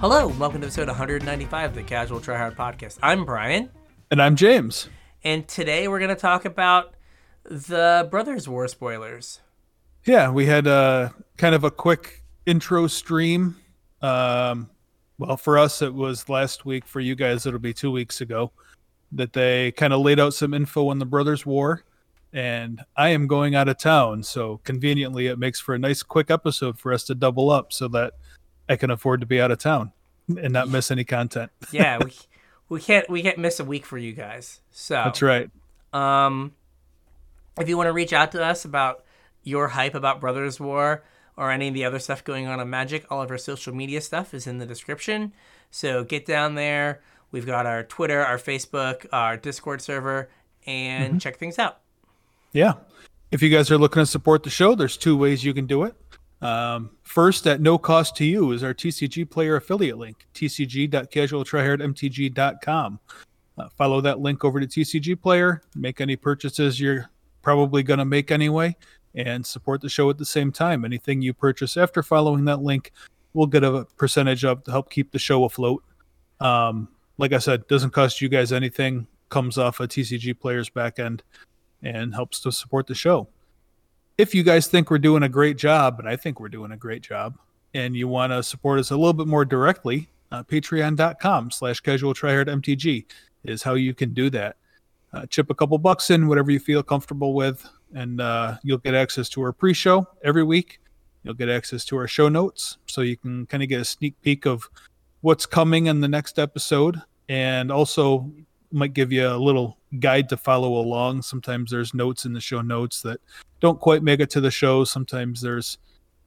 Hello, welcome to episode 195 of the Casual Tryhard Podcast. I'm Brian, And I'm James. and today we're going to talk about the Brothers War spoilers. Yeah, we had uh, kind of a quick intro stream. Um, well, for us, it was last week. For you guys, it'll be two weeks ago that they kind of laid out some info on the Brothers War. And I am going out of town, so conveniently, it makes for a nice quick episode for us to double up so that I can afford to be out of town and not miss any content. Yeah, we we can't we can't miss a week for you guys. So That's right. Um, if you want to reach out to us about your hype about Brothers War or any of the other stuff going on in Magic, all of our social media stuff is in the description. So get down there. We've got our Twitter, our Facebook, our Discord server, and check things out. Yeah. If you guys are looking to support the show, there's two ways you can do it. Um, first, at no cost to you, is our TCG player affiliate link, tcg.casualtryhardmtg.com. Uh, follow that link over to TCG Player, make any purchases you're probably going to make anyway, and support the show at the same time. Anything you purchase after following that link, we'll get a percentage of to help keep the show afloat. Um, like I said, doesn't cost you guys anything, comes off a TCG Player's back end and helps to support the show. If you guys think we're doing a great job, and I think we're doing a great job, and you want to support us a little bit more directly, uh, patreon.com slash casual mtg is how you can do that. Uh, chip a couple bucks in, whatever you feel comfortable with, and uh, you'll get access to our pre-show every week. You'll get access to our show notes, so you can kind of get a sneak peek of what's coming in the next episode, and also might give you a little guide to follow along. Sometimes there's notes in the show notes that don't quite make it to the show. Sometimes there's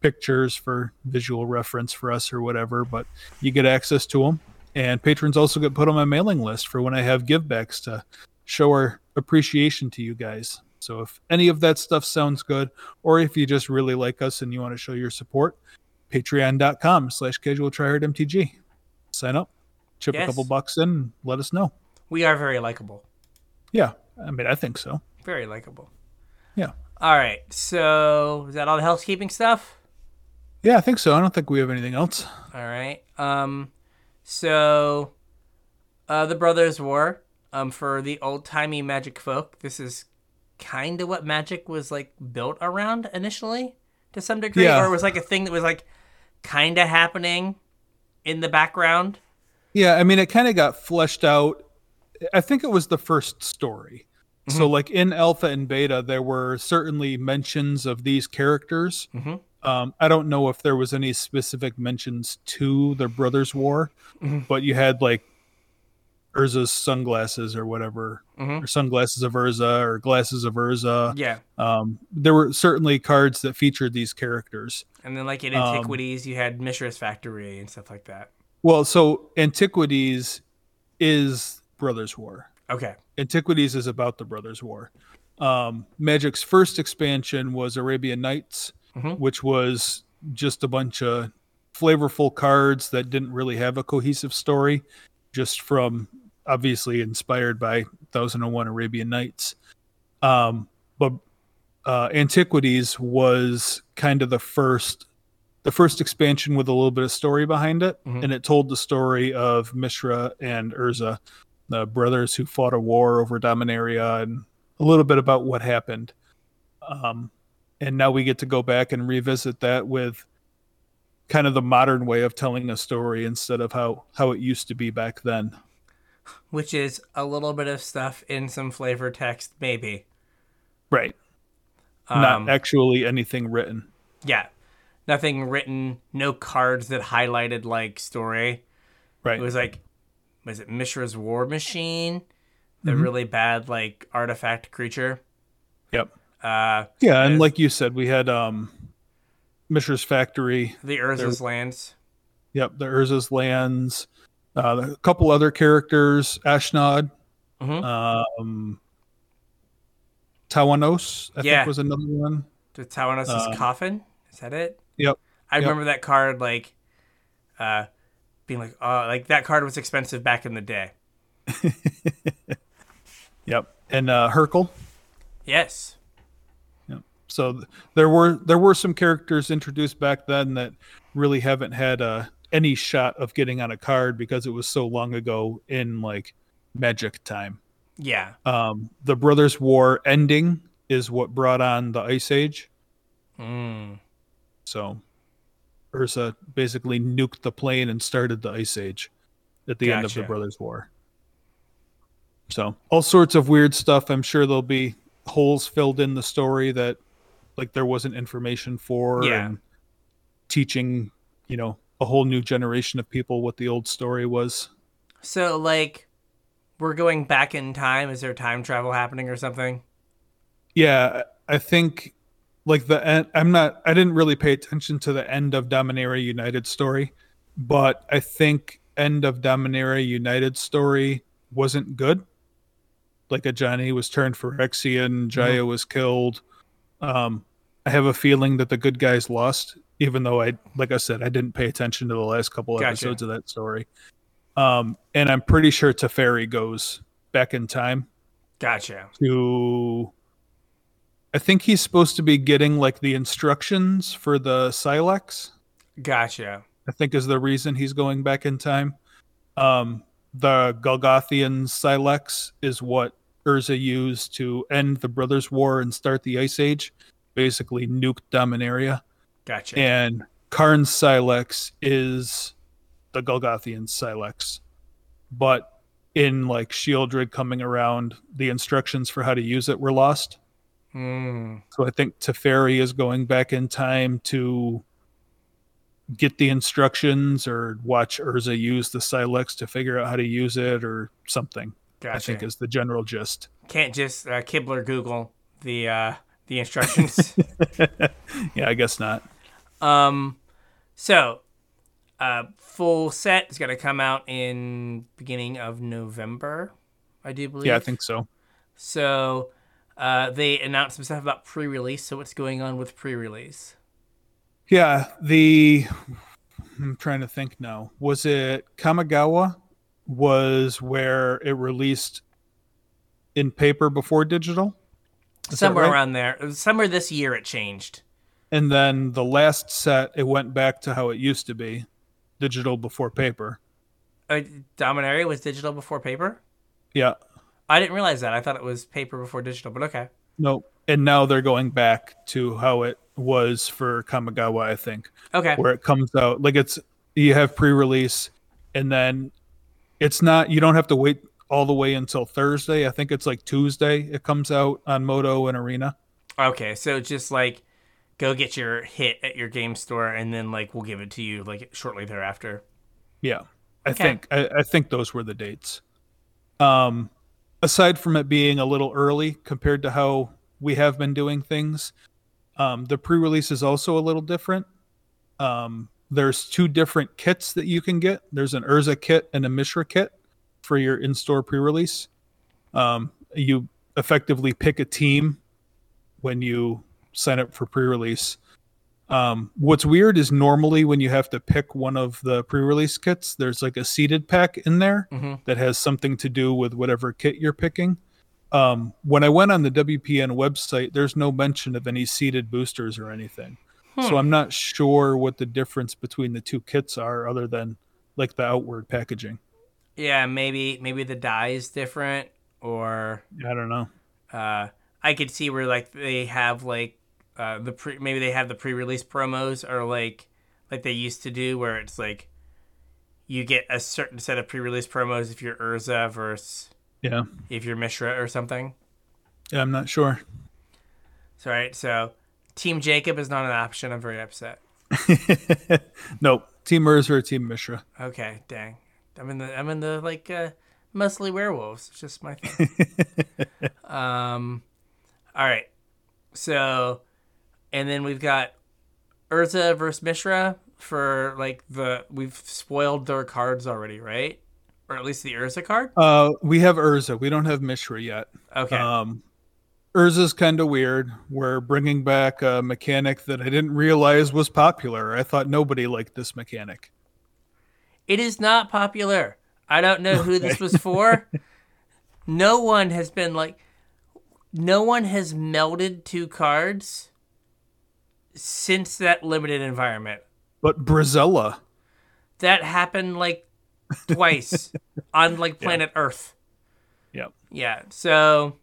pictures for visual reference for us or whatever, but you get access to them. And patrons also get put on my mailing list for when I have givebacks to show our appreciation to you guys. So if any of that stuff sounds good, or if you just really like us and you want to show your support, patreon.com slash casual mtg. Sign up, chip Yes. a couple bucks in, and let us know. We are very likable. Yeah, I mean, I think so. Very likable. Yeah. All right. So, is that all the housekeeping stuff? Yeah, I think so. I don't think we have anything else. All right. Um, so, uh, the Brothers War. Um, for the old timey Magic folk, this is kind of what Magic was like built around initially, to some degree, Yeah. or was like a thing that was like kind of happening in the background. Yeah, I mean, it kind of got fleshed out. I think it was the first story. So, like in alpha and beta, there were certainly mentions of these characters. Mhm. Um, I don't know if there was any specific mentions to the Brothers War, Mhm. but you had like Urza's sunglasses or whatever, Mhm. or sunglasses of Urza or glasses of Urza. Yeah. Um, there were certainly cards that featured these characters. And then, like in Um, Antiquities, you had Mishra's Factory and stuff like that. Well, so Antiquities is Brothers War. Okay. Antiquities is about the Brothers War. Um, Magic's first expansion was Arabian Nights, Mhm. which was just a bunch of flavorful cards that didn't really have a cohesive story, just from obviously inspired by 1001 Arabian Nights. Um, but uh, Antiquities was kind of the first the first expansion with a little bit of story behind it, Mhm. and it told the story of Mishra and Urza, the brothers who fought a war over Dominaria, and a little bit about what happened. Um, and now we get to go back and revisit that with kind of the modern way of telling a story instead of how how it used to be back then. Which is a little bit of stuff in some flavor text, maybe. Right. Um, Not actually anything written. Yeah. Nothing written, no cards that highlighted like story. Right. It was like was it Mishra's War Machine? The Mhm. really bad like artifact creature. Yep. Uh Yeah, and like you said, we had um Mishra's Factory. the Urza's Lands. Yep, the Urza's Lands. Uh, a couple other characters, Ashnod, Mhm. um, Tawnos, I Yeah. think was another one. The Tawnos' uh, coffin. Is that it? Yep. I Yep. remember that card like uh being like, oh like that card was expensive back in the day. Yep, and uh, Hurkyl. Yes. So th- there were there were some characters introduced back then that really haven't had a any shot of getting on a card because it was so long ago in like magic time. Yeah. Um, the Brothers War ending is what brought on the Ice Age. Mm. So Urza basically nuked the plane and started the Ice Age at the end of the Brothers War. So all sorts of weird stuff. I'm sure there'll be holes filled in the story that like there wasn't information for Yeah. and teaching, you know, a whole new generation of people what the old story was. So like we're going back in time. Is there time travel happening or something? Yeah, I think like the end, I'm not I didn't really pay attention to the end of Dominaria United story, but I think end of Dominaria United story wasn't good. Like Ajani was turned Phyrexian, Jaya was killed. Um I have a feeling that the good guys lost, even though I like I said, I didn't pay attention to the last couple Gotcha. episodes of that story. Um and I'm pretty sure Teferi goes back in time Gotcha. to I think he's supposed to be getting like the instructions for the Sylex. Gotcha. I think is the reason he's going back in time. Um, the Golgothian Sylex is what Urza used to end the Brothers' War and start the Ice Age, basically nuke Dominaria. Gotcha. And Karn's Sylex is the Golgothian Sylex. But in like Sheoldred coming around, the instructions for how to use it were lost. Mm. So I think Teferi is going back in time to get the instructions or watch Urza use the Sylex to figure out how to use it or something. Gotcha. I think is the general gist. Can't just uh, Kibler Google the uh, the instructions. Yeah, I guess not. um, so uh, full set is gonna come out in beginning of November, I do believe. Yeah, I think so. so. Uh, they announced some stuff about pre-release. So what's going on with pre-release? Yeah, the I'm trying to think now. Was it Kamigawa? Was where it released in paper before digital? Is somewhere right? around there. Somewhere this year it changed. And then the last set, it went back to how it used to be, digital before paper. Uh, Dominaria was digital before paper. Yeah, I didn't realize that. I thought it was paper before digital, but okay. no, and now they're going back to how it was for Kamigawa, I think, Okay. where it comes out like it's you have pre-release, and then it's not you don't have to wait all the way until Thursday. I think it's like Tuesday it comes out on Moto and Arena. Okay. So just like go get your hit at your game store and then like we'll give it to you like shortly thereafter. Yeah, I Okay. think I, I think those were the dates. Um, aside from it being a little early compared to how we have been doing things, um, the pre-release is also a little different. Um, there's two different kits that you can get. There's an Urza kit and a Mishra kit for your in-store pre-release. Um, you effectively pick a team when you sign up for pre-release. Um, what's weird is normally when you have to pick one of the pre-release kits, there's like a seeded pack in there Mhm. that has something to do with whatever kit you're picking. Um, when I went on the WPN website, there's no mention of any seeded boosters or anything. So I'm not sure what the difference between the two kits are, other than like the outward packaging. Yeah, maybe maybe the die is different or I don't know. uh I could see where like they have like uh the pre maybe they have the pre-release promos or like like they used to do where it's like you get a certain set of pre-release promos if you're Urza versus Yeah, if you're Mishra or something. yeah I'm not sure. So right, so Team Jacob is not an option. I'm very upset. nope. Team Urza or Team Mishra. Okay, dang. I'm in the I'm in the like uh mostly werewolves. It's just my thing. um all right. So and then we've got Urza versus Mishra for like the we've spoiled their cards already, right? Or at least the Urza card? Uh, we have Urza. We don't have Mishra yet. Okay. Um, Urza's kind of weird. We're bringing back a mechanic that I didn't realize was popular. I thought nobody liked this mechanic. It is not popular. I don't know who this was for. no one has been like, no one has melded two cards since that limited environment. But Brisela, that happened like twice on like planet Earth. Yep. Yeah. So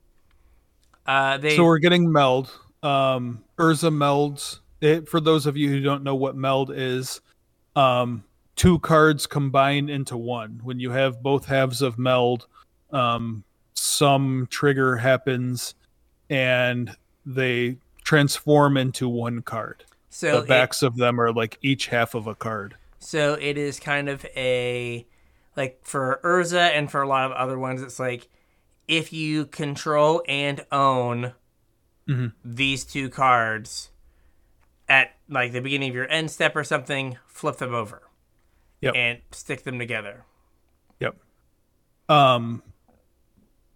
uh they So we're getting meld. Um, Urza melds. It, for those of you who don't know what meld is, um, two cards combine into one. When you have both halves of meld, um, some trigger happens, and they transform into one card. so the it- backs of them are like each half of a card. So it is kind of a like for Urza and for a lot of other ones, it's like if you control and own Mhm. these two cards at like the beginning of your end step or something, flip them over. Yep. And stick them together. Yep. Um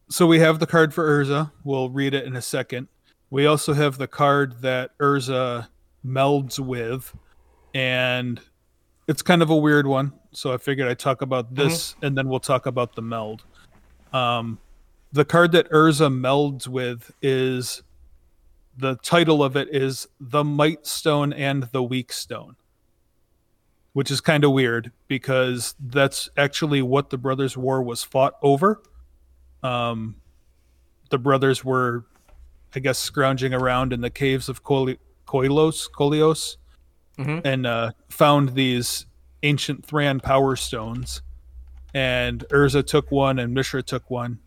so we have the card for Urza. We'll read it in a second. We also have the card that Urza melds with and it's kind of a weird one. So I figured I'd talk about this and then we'll talk about the meld. Um the card that Urza melds with is the title of it is The Might Stone and the Weak Stone which is kind of weird because that's actually what the brothers war was fought over um the brothers were i guess scrounging around in the caves of Koli- koilos kolios Mhm. and uh found these ancient thran power stones and urza took one and mishra took one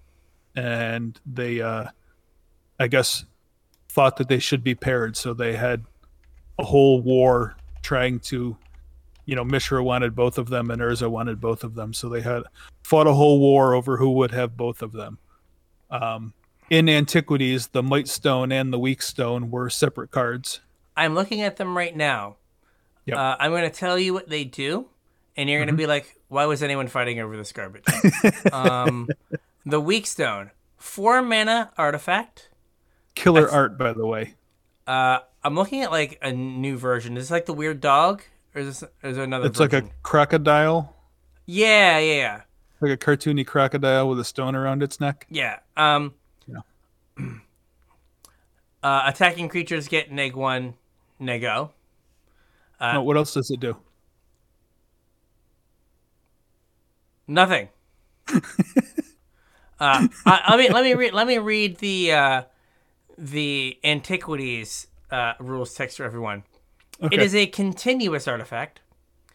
and they uh i guess thought that they should be paired so they had a whole war trying to you know, Mishra wanted both of them and Urza wanted both of them. So they had fought a whole war over who would have both of them. Um, in antiquities, the Might Stone and the Weak Stone were separate cards. I'm looking at them right now. Yep. Uh, I'm going to tell you what they do, and you're going to be like, "Why was anyone fighting over this garbage?" um, the Weak Stone, four mana artifact. Killer That's- art, by the way. Uh, I'm looking at like a new version. Is this like the weird dog, or is this is there another? It's like a crocodile, yeah, yeah, yeah, like a cartoony crocodile with a stone around its neck. yeah. Um. Uh, attacking creatures get neg one, nego. Uh, Oh, what else does it do? Nothing. uh, I, I mean, let me read. Let me read the uh, the antiquities uh, rules text for everyone. It Okay. is a continuous artifact.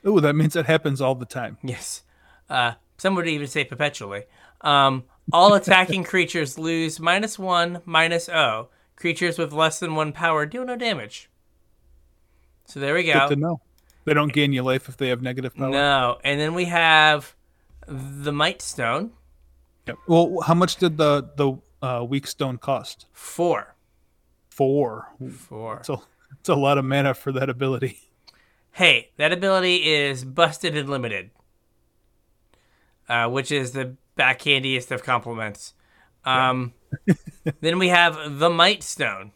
Oh, that means it happens all the time. Yes. Uh, some would even say perpetually. Um, all attacking creatures lose minus one, minus O. Creatures with less than one power do no damage. So there we go. Good go. to know. They don't gain you life if they have negative power. No, and then we have the Might Stone Yep. Well, how much did the the uh, weak stone cost? four. Four. Four. So it's a lot of mana for that ability. Hey, that ability is busted and limited, uh, which is the backhandiest of compliments. Um, then we have the Might Stone.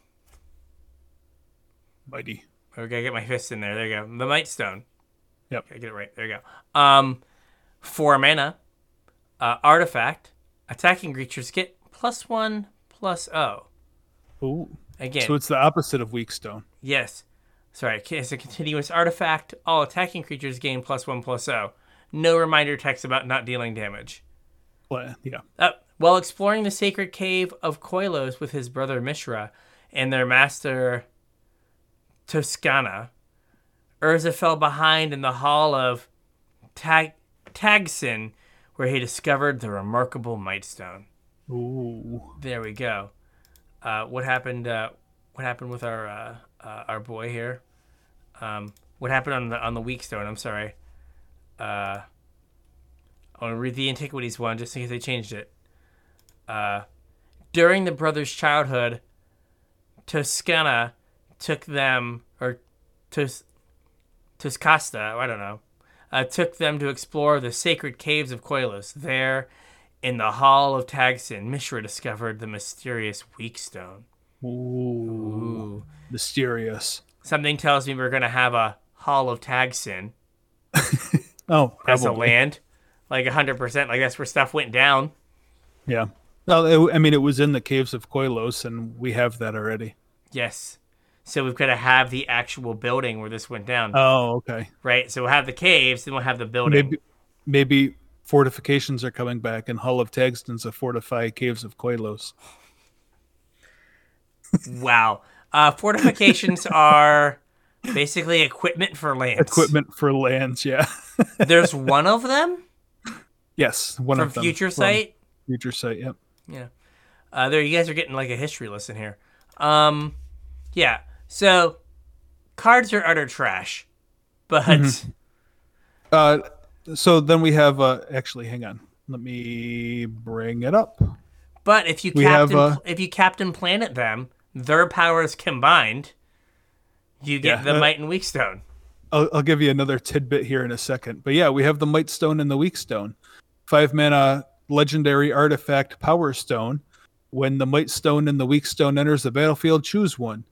Mighty. Gotta get my fist in there. There you go. The Might Stone. Yep. Gotta get it right. There you go. Um, four mana, uh, artifact. Attacking creatures get plus one, plus O. Ooh. Again, So it's the opposite of weak stone. Yes. Sorry, it's a continuous artifact. All attacking creatures gain plus one plus O. No reminder text about not dealing damage. Well, yeah. Uh, while exploring the sacred cave of Koilos with his brother Mishra and their master Toscana, Urza fell behind in the hall of Tag- Tagsin, where he discovered the remarkable Might Stone. Ooh. There we go. Uh, what happened? Uh, what happened with our uh, uh, our boy here? Um, what happened on the on the weak stone? I'm sorry. Uh, I'll read the antiquities one just in case they changed it. Uh, during the brothers' childhood, Toscana took them, or Tos Toscasta, I don't know, uh, took them to explore the sacred caves of Koilos. There, in the Hall of Tagsin, Mishra discovered the mysterious weak stone. Ooh. Ooh. Mysterious. Something tells me we're going to have a Hall of Tagsin Oh, as a land. Like 100%. Like that's where stuff went down. Yeah. No, it, I mean, it was in the caves of Koilos, and we have that already. Yes. So we've got to have the actual building where this went down, Oh, okay. right? So we'll have the caves, then we'll have the building. Maybe maybe fortifications are coming back, and Hull of Tagston's to fortify caves of Koilos. Wow. Uh, fortifications are basically equipment for lands. Equipment for lands, yeah. There's one of them yes, one from of them. Future Sight. Future Sight, yep. Yeah. Uh, there, you guys are getting like a history lesson here. Um, yeah. So, cards are utter trash, but Mm-hmm. Uh, so then we have uh, actually, hang on, let me bring it up. but if you We have, captain uh, if you captain planet them, their powers combined, you get Yeah, the uh, might and weak stone. I'll, I'll give you another tidbit here in a second. But yeah, we have the Might Stone and the Weak Stone. Five mana legendary artifact Power Stone. When the Might Stone and the Weak Stone enters the battlefield, choose one.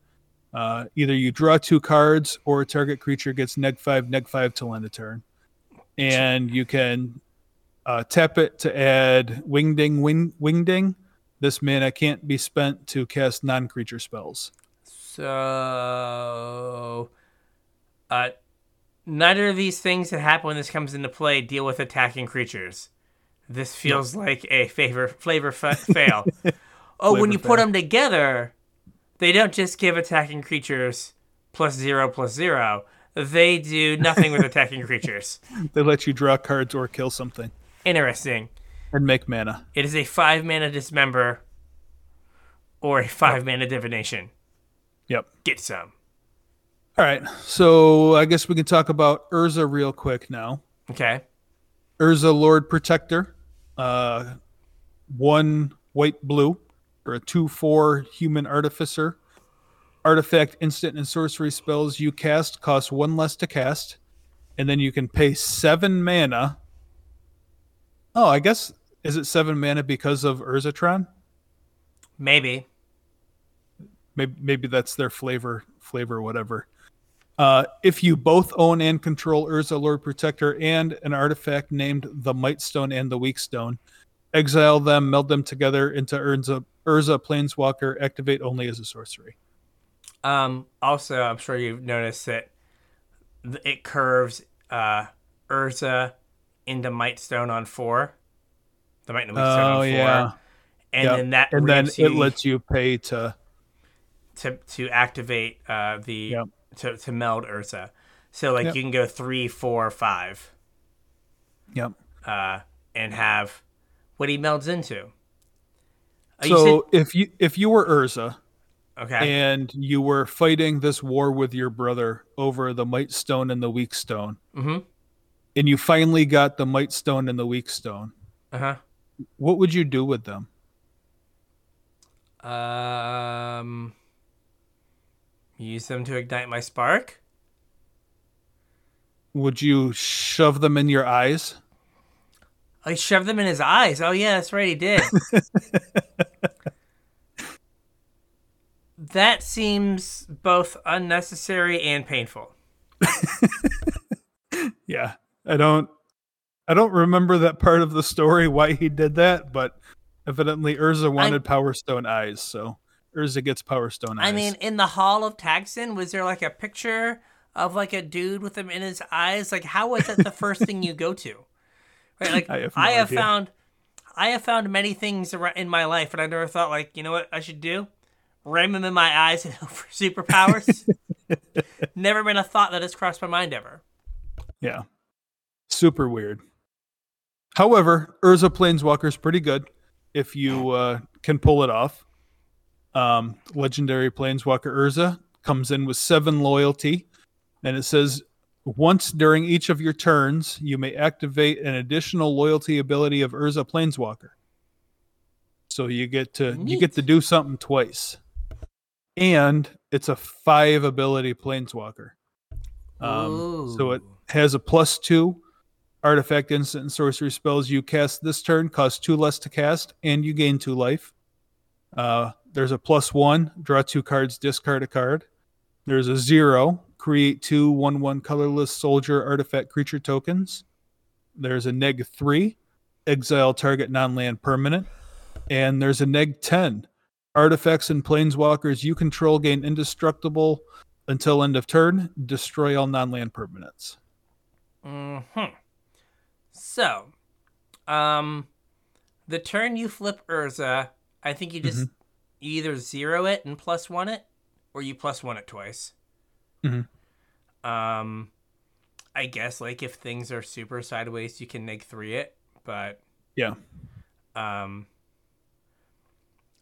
Uh, either you draw two cards or a target creature gets neg 5, neg 5 till end of turn. And you can uh, tap it to add Wingding, wing, Wingding. This mana can't be spent to cast non creature spells. So, uh, neither of these things that happen when this comes into play deal with attacking creatures. This feels like a favor flavor fa- fail. oh, when Flavor you put them together, they don't just give attacking creatures plus zero plus zero. They do nothing with attacking creatures. They let you draw cards or kill something Interesting. and make mana. It is a five mana dismember or a five mana divination. Yep. Get some. All right. So I guess we can talk about Urza real quick now. Okay. Urza Lord Protector, uh, one white blue or a two four human artificer. Artifact, instant, and sorcery spells you cast cost one less to cast, and then you can pay seven mana. Oh, I guess is it seven mana because of Urzatron? Maybe. maybe maybe that's their flavor flavor whatever uh, if you both own and control urza lord protector and an artifact named the might stone and the weak stone exile them meld them together into urza urza planeswalker activate only as a sorcery Um, also, I'm sure you've noticed that it curves uh, Urza into Might Stone on four. The Might and the Weak Stone on oh four. yeah And Yep. then that and then it you lets you pay to to, to activate uh, the Yep. To, to meld Urza. So like Yep. you can go three, four, five, yep uh, and have what he melds into. Uh, you so if you if you were urza okay, and you were fighting this war with your brother over the might stone and the weak stone mm-hmm. and you finally got the might stone and the weak stone uh huh. what would you do with them Um, use them to ignite my spark. would you shove them in your eyes oh, I shoved them in his eyes. Oh yeah, that's right, he did. that seems both unnecessary and painful. yeah i don't i don't remember that part of the story why he did that but evidently urza wanted power stone eyes so urza gets power stone eyes I mean, in the Hall of Tagsin, was there like a picture of like a dude with them in his eyes? Like, how was that the first thing you go to? Right? Like, I I have have, no idea. found, I have found many things in my life, and I never thought like, you know what I should do? Ram them in my eyes and hope for superpowers. never been a thought that has crossed my mind ever. yeah super weird however urza planeswalker is pretty good if you uh, can pull it off um, legendary planeswalker urza comes in with seven loyalty. And it says once during each of your turns you may activate an additional loyalty ability of urza planeswalker. So you get to you get to do something twice. And it's a five ability planeswalker. Um, so it has a plus two artifact instant and sorcery spells. You cast this turn cost two less to cast and you gain two life uh, there's a plus one draw two cards discard a card there's a zero create two one one colorless soldier artifact creature tokens there's a neg three exile target non-land permanent and there's a neg 10 Artifacts and planeswalkers you control gain indestructible until end of turn. Destroy all non-land permanents. Hmm. So, um, the turn you flip Urza, I think you just you either zero it and plus one it, or you plus one it twice. Mhm. Um, I guess like if things are super sideways, you can neg three it, but Yeah. um,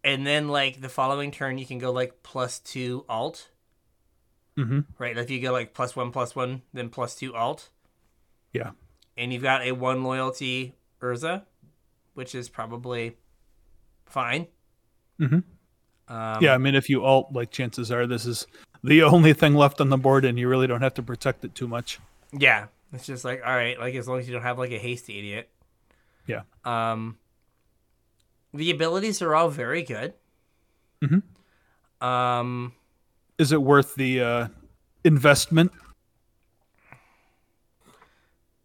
and then like the following turn, you can go like plus two alt, Mm-hmm. right? If you go like plus one plus one, then plus two alt. Yeah. and you've got a one loyalty Urza, which is probably fine. Mm-hmm. Um, yeah, I mean, if you alt, like chances are this is the only thing left on the board, and you really don't have to protect it too much. yeah. It's just like all right, like as long as you don't have like a hasty idiot. Yeah. Um. The abilities are all very good. Mhm. Um. Is it worth the uh, investment?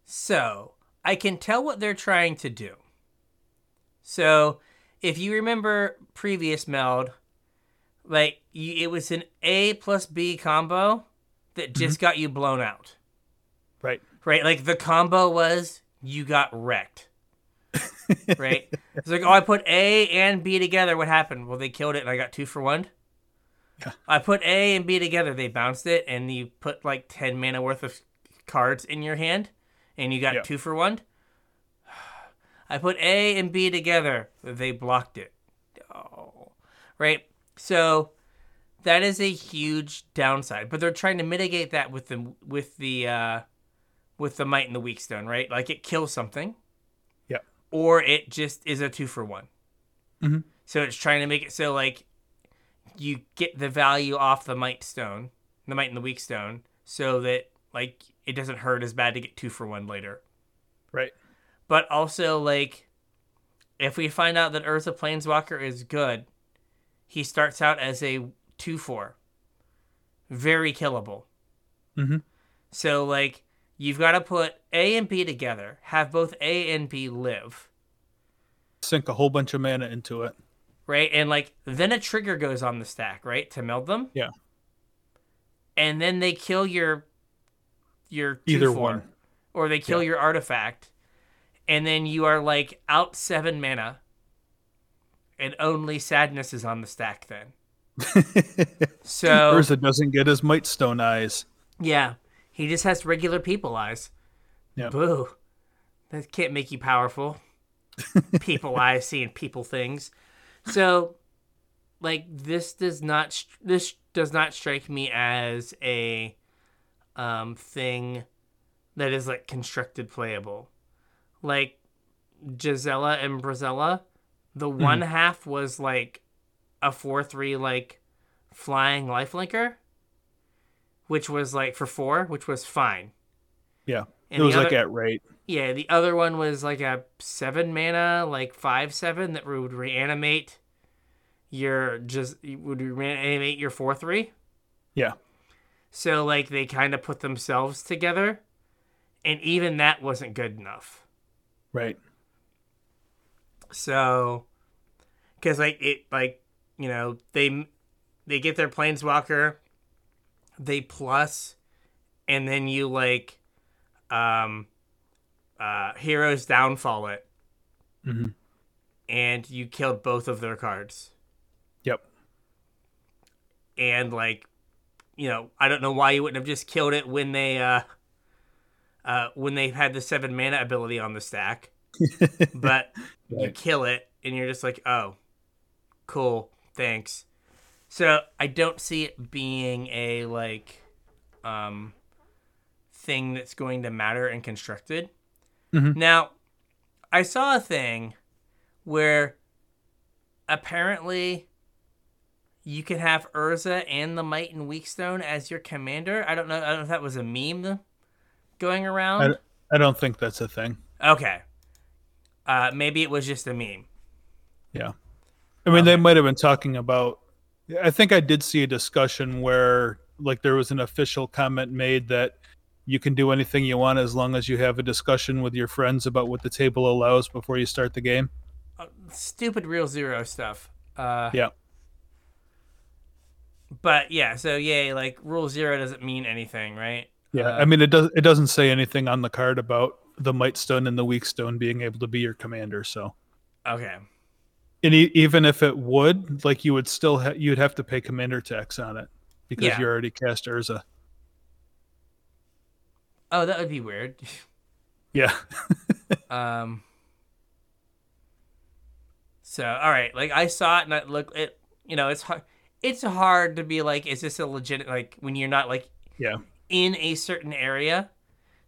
So I can tell what they're trying to do. So if you remember previous meld, like you, it was an A plus B combo that just mm-hmm. got you blown out, Right. right? Like the combo was you got wrecked, right? It's like oh, I put A and B together. What happened? Well, they killed it, and I got two for one. Yeah. I put A and B together. They bounced it, and you put like ten mana worth of cards in your hand, and you got Yeah. two for one. I put A and B together. They blocked it. Oh, right. So that is a huge downside, but they're trying to mitigate that with the with the uh, with the might and the weak stone, right? Like it kills something, Yeah. or it just is a two for one. Mhm. So it's trying to make it so like you get the value off the might stone, the might and the weak stone, so that like it doesn't hurt as bad to get two for one later. Right. But also like if we find out that Urza Planeswalker is good, he starts out as a two four. Very killable. Mhm. So like you've got to put A and B together, have both A and B live, Sink a whole bunch of mana into it. right? And like then a trigger goes on the stack, right, to meld them. Yeah. And then they kill your your two Either four, one. or they kill Yeah. your artifact, and then you are like out seven mana, and only sadness is on the stack then. So Urza doesn't get his might stone eyes. yeah, he just has regular people eyes. Yeah. Boo. That can't make you powerful. people eyes seeing people things. So, like this does not this does not strike me as a um thing that is like constructed playable. Like Gisela and Brisela, the hmm. one half was like a four three like flying lifelinker, which was like for four, which was fine. Yeah. And it was the like at rate. yeah, the other one was like a seven mana, like five seven that would reanimate your just would reanimate your four three. Yeah. So like they kind of put themselves together, and even that wasn't good enough. Right. So, because like it like you know they they get their planeswalker, they plus, and then you like, um, uh, heroes downfall it, mm-hmm. and you killed both of their cards, Yep. and like, you know, I don't know why you wouldn't have just killed it when they uh. Uh, when they've had the seven mana ability on the stack, but you kill it and you're just like, oh, cool, thanks. So I don't see it being a like um thing that's going to matter in constructed. Mhm. Now, I saw a thing where apparently you can have Urza and the Might and Weakstone as your commander. I don't know. I don't know if that was a meme going around. I, I don't think that's a thing. Okay. Uh, maybe it was just a meme. Yeah. I mean, they might have been talking about. I think I did see a discussion where, like, there was an official comment made that you can do anything you want as long as you have a discussion with your friends about what the table allows before you start the game. Uh, stupid real zero stuff. Uh, Yeah. but yeah, so yay, like rule zero doesn't mean anything, right? Yeah, Uh, I mean it does. It doesn't say anything on the card about the might stone and the weak stone being able to be your commander. So, Okay. and e- even if it would, like you would still ha- you'd have to pay commander tax on it because Yeah. you already cast Urza. Oh, that would be weird. Yeah, Um. So all right, like I saw it and I look it. You know, it's hard. It's hard to be like, is this a legit like when you're not like yeah, in a certain area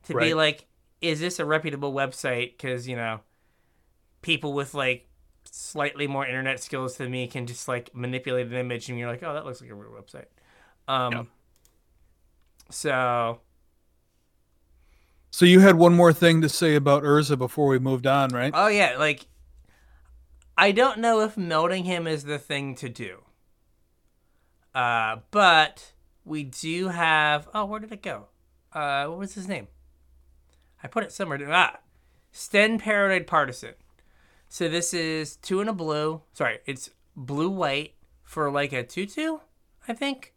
to be like, is this a reputable website? Because you know, people with like slightly more internet skills than me can just like manipulate an image, and you're like, oh, that looks like a real website. Um. Yeah. So So you had one more thing to say about Urza before we moved on, right? Oh yeah, like I don't know if melting him is the thing to do. Uh, but we do have. Oh, where did it go? Uh, what was his name? I put it somewhere. Ah, Sten Paranoid Partisan. So this is two and a blue. Sorry, it's blue white for like a two-two, I think.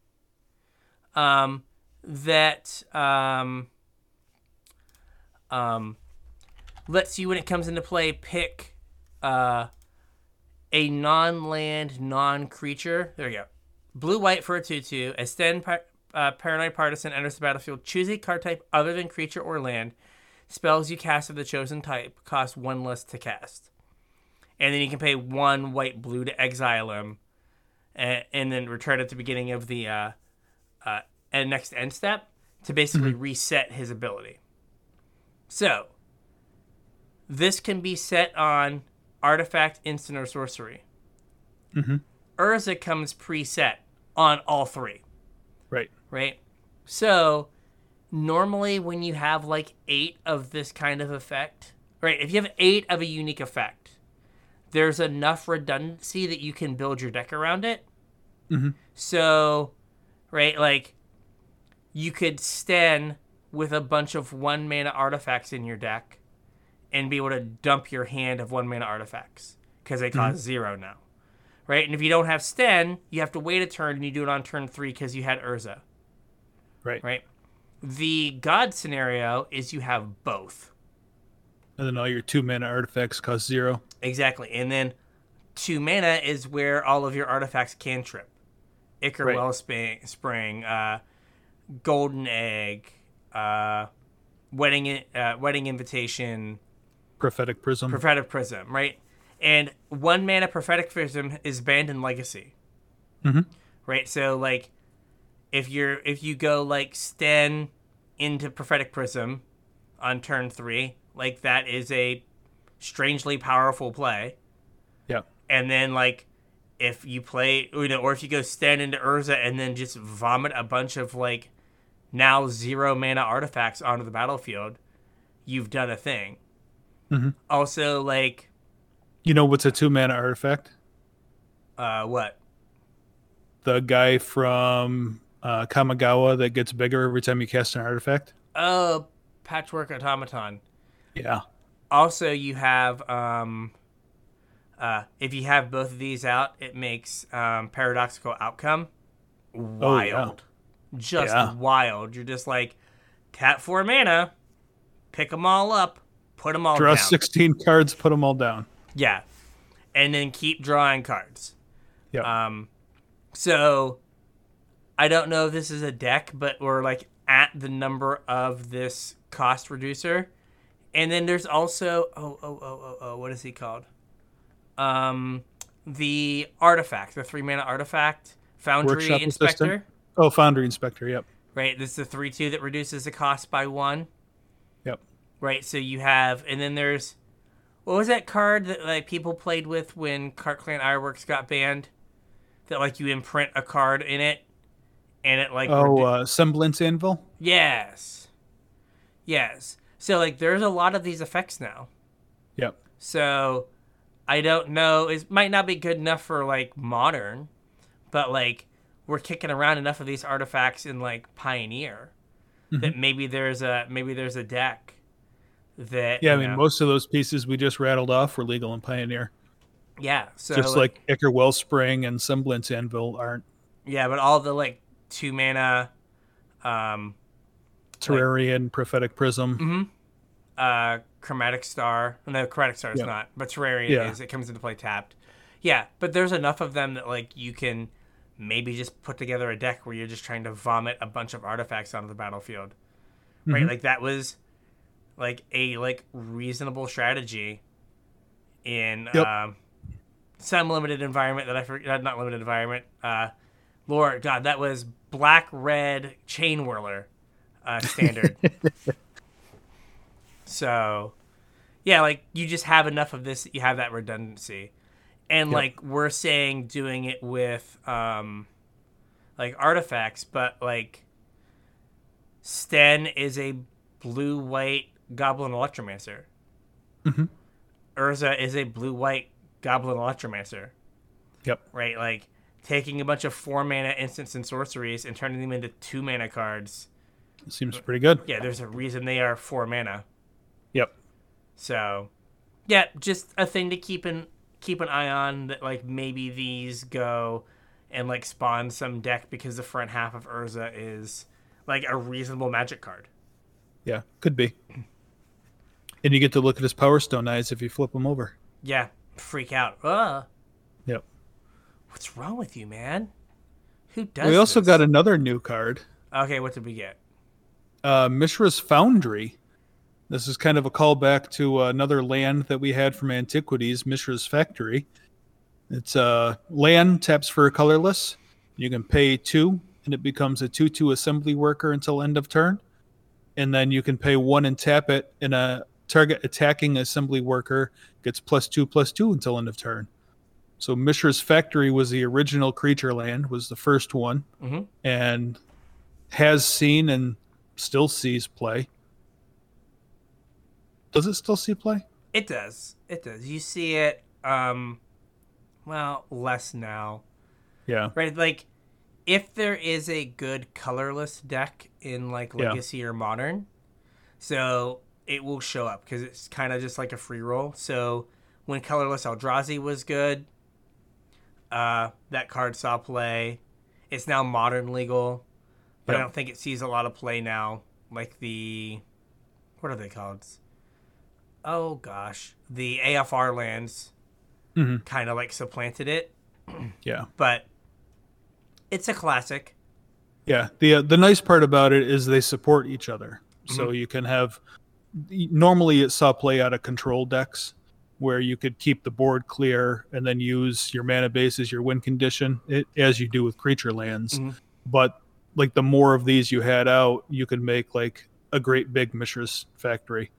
Um, that um, um, lets you when it comes into play pick uh, a non-land non-creature there you go blue white for a 2-2 as then par- uh, paranoid partisan enters the battlefield. Choose a card type other than creature or land. Spells you cast of the chosen type cost one less to cast. And then you can pay one white blue to exile him and, and then return at the beginning of the uh, uh, and next end step to basically reset his ability. So this can be set on artifact, instant, or sorcery. Mhm. Urza comes preset on all three, Right. right? So normally when you have like eight of this kind of effect, right? If you have eight of a unique effect, there's enough redundancy that you can build your deck around it. Mhm. So, right, like you could sten with a bunch of one mana artifacts in your deck and be able to dump your hand of one mana artifacts because they cost zero now. Right? And if you don't have Sten, you have to wait a turn and you do it on turn three because you had Urza. Right. Right? The God scenario is you have both. And then all your two mana artifacts cost zero. Exactly. And then two mana is where all of your artifacts can trip. Ichor Right. Wellspring, Spring, uh, Golden Egg, uh, Wedding, uh, Wedding Invitation, Prophetic Prism. Prophetic Prism, right? And one mana Prophetic Prism is banned in Legacy. Mhm. Right? So like if you're if you go like Sten into Prophetic Prism on turn three, like that is a strangely powerful play. yeah. And then like if you play you know, or if you go Sten into Urza and then just vomit a bunch of like now zero mana artifacts onto the battlefield, you've done a thing. Mhm. Also, like You know what's a two mana artifact? uh, what? The guy from uh, Kamigawa that gets bigger every time you cast an artifact. Oh, Patchwork Automaton. Yeah. Also, you have um, uh, if you have both of these out, it makes um, paradoxical outcome wild, just Yeah. wild. You're just like tap four mana, pick them all up, put them all down. Draw down. 16 cards, put them all down. Yeah, and then keep drawing cards. Yeah. Um, so I don't know if this is a deck, but we're like at the number of this cost reducer, and then there's also oh oh oh oh oh what is he called? Um, the artifact, the three mana artifact, Foundry Workshop Inspector. Assistant? oh, Foundry Inspector. Yep. Right, this is the three two that reduces the cost by one. Yep. Right, so you have, and then there's, what was that card that like people played with when Krark-Clan Ironworks got banned? That like you imprint a card in it, and it like Oh, uh, Semblance Anvil. yes, yes. So like there's a lot of these effects now. Yep. So I don't know. It might not be good enough for like modern, but like we're kicking around enough of these artifacts in like Pioneer that maybe there's a maybe there's a deck that Yeah, I mean, know- most of those pieces we just rattled off were legal in Pioneer. yeah. So just like, Ichor Wellspring and Semblance Anvil aren't Yeah, but all the like two mana, um, Terrarion, Prophetic Prism. mhm, uh, Chromatic Star. No, Chromatic Star is Yeah. not, but Terrarion Yeah. is. It comes into play tapped. Yeah, but there's enough of them that like you can maybe just put together a deck where you're just trying to vomit a bunch of artifacts onto the battlefield, right? Mhm. Like that was like a like reasonable strategy in Yep. um, some limited environment that I forgot. Not limited environment. Uh, Lord God, that was black red Chainwhirler uh, standard. so, yeah, like you just have enough of this that you have that redundancy, and Yep. like we're saying doing it with um, like artifacts, but like Sten is a blue white goblin electromancer. Mhm. Urza is a blue white goblin electromancer Yep. right? Like taking a bunch of four mana instants and sorceries and turning them into two mana cards. Seems pretty good. Yeah, there's a reason they are four mana. Yep. So, yeah, just a thing to keep an keep an eye on that like maybe these go and like spawn some deck because the front half of Urza is like a reasonable magic card. Yeah, could be. And you get to look at his Power Stone eyes if you flip him over. Yeah, freak out. Uh, Yep. what's wrong with you, man? Who does we also this? got another new card, Okay, what did we get? uh, Mishra's Foundry. This is kind of a callback to another land that we had from Antiquities, Mishra's Factory. It's uh, land taps for a colorless. You can pay two, and it becomes a 2 2 assembly worker until end of turn. And then you can pay one and tap it, and a target attacking assembly worker gets plus two plus two until end of turn. So Mishra's Factory was the original creature land, was the first one, Mhm. and has seen and still sees play. Does it still see play? It does. It does. You see it um well, less now. Yeah. Right? Like if there is a good colorless deck in like Yeah. legacy or modern, so it will show up cuz it's kind of just like a free roll. So when colorless Eldrazi was good, uh that card saw play. It's now modern legal. But I don't think it sees a lot of play now like the what are they called? Oh gosh, the AFR lands Mhm. kind of like supplanted it, Yeah. but it's a classic. Yeah. The uh, the nice part about it is they support each other. So you can have normally it saw play out of control decks where you could keep the board clear and then use your mana base as your win condition it, as you do with creature lands. Mhm. But like the more of these you had out, you could make like a great big Mishra's factory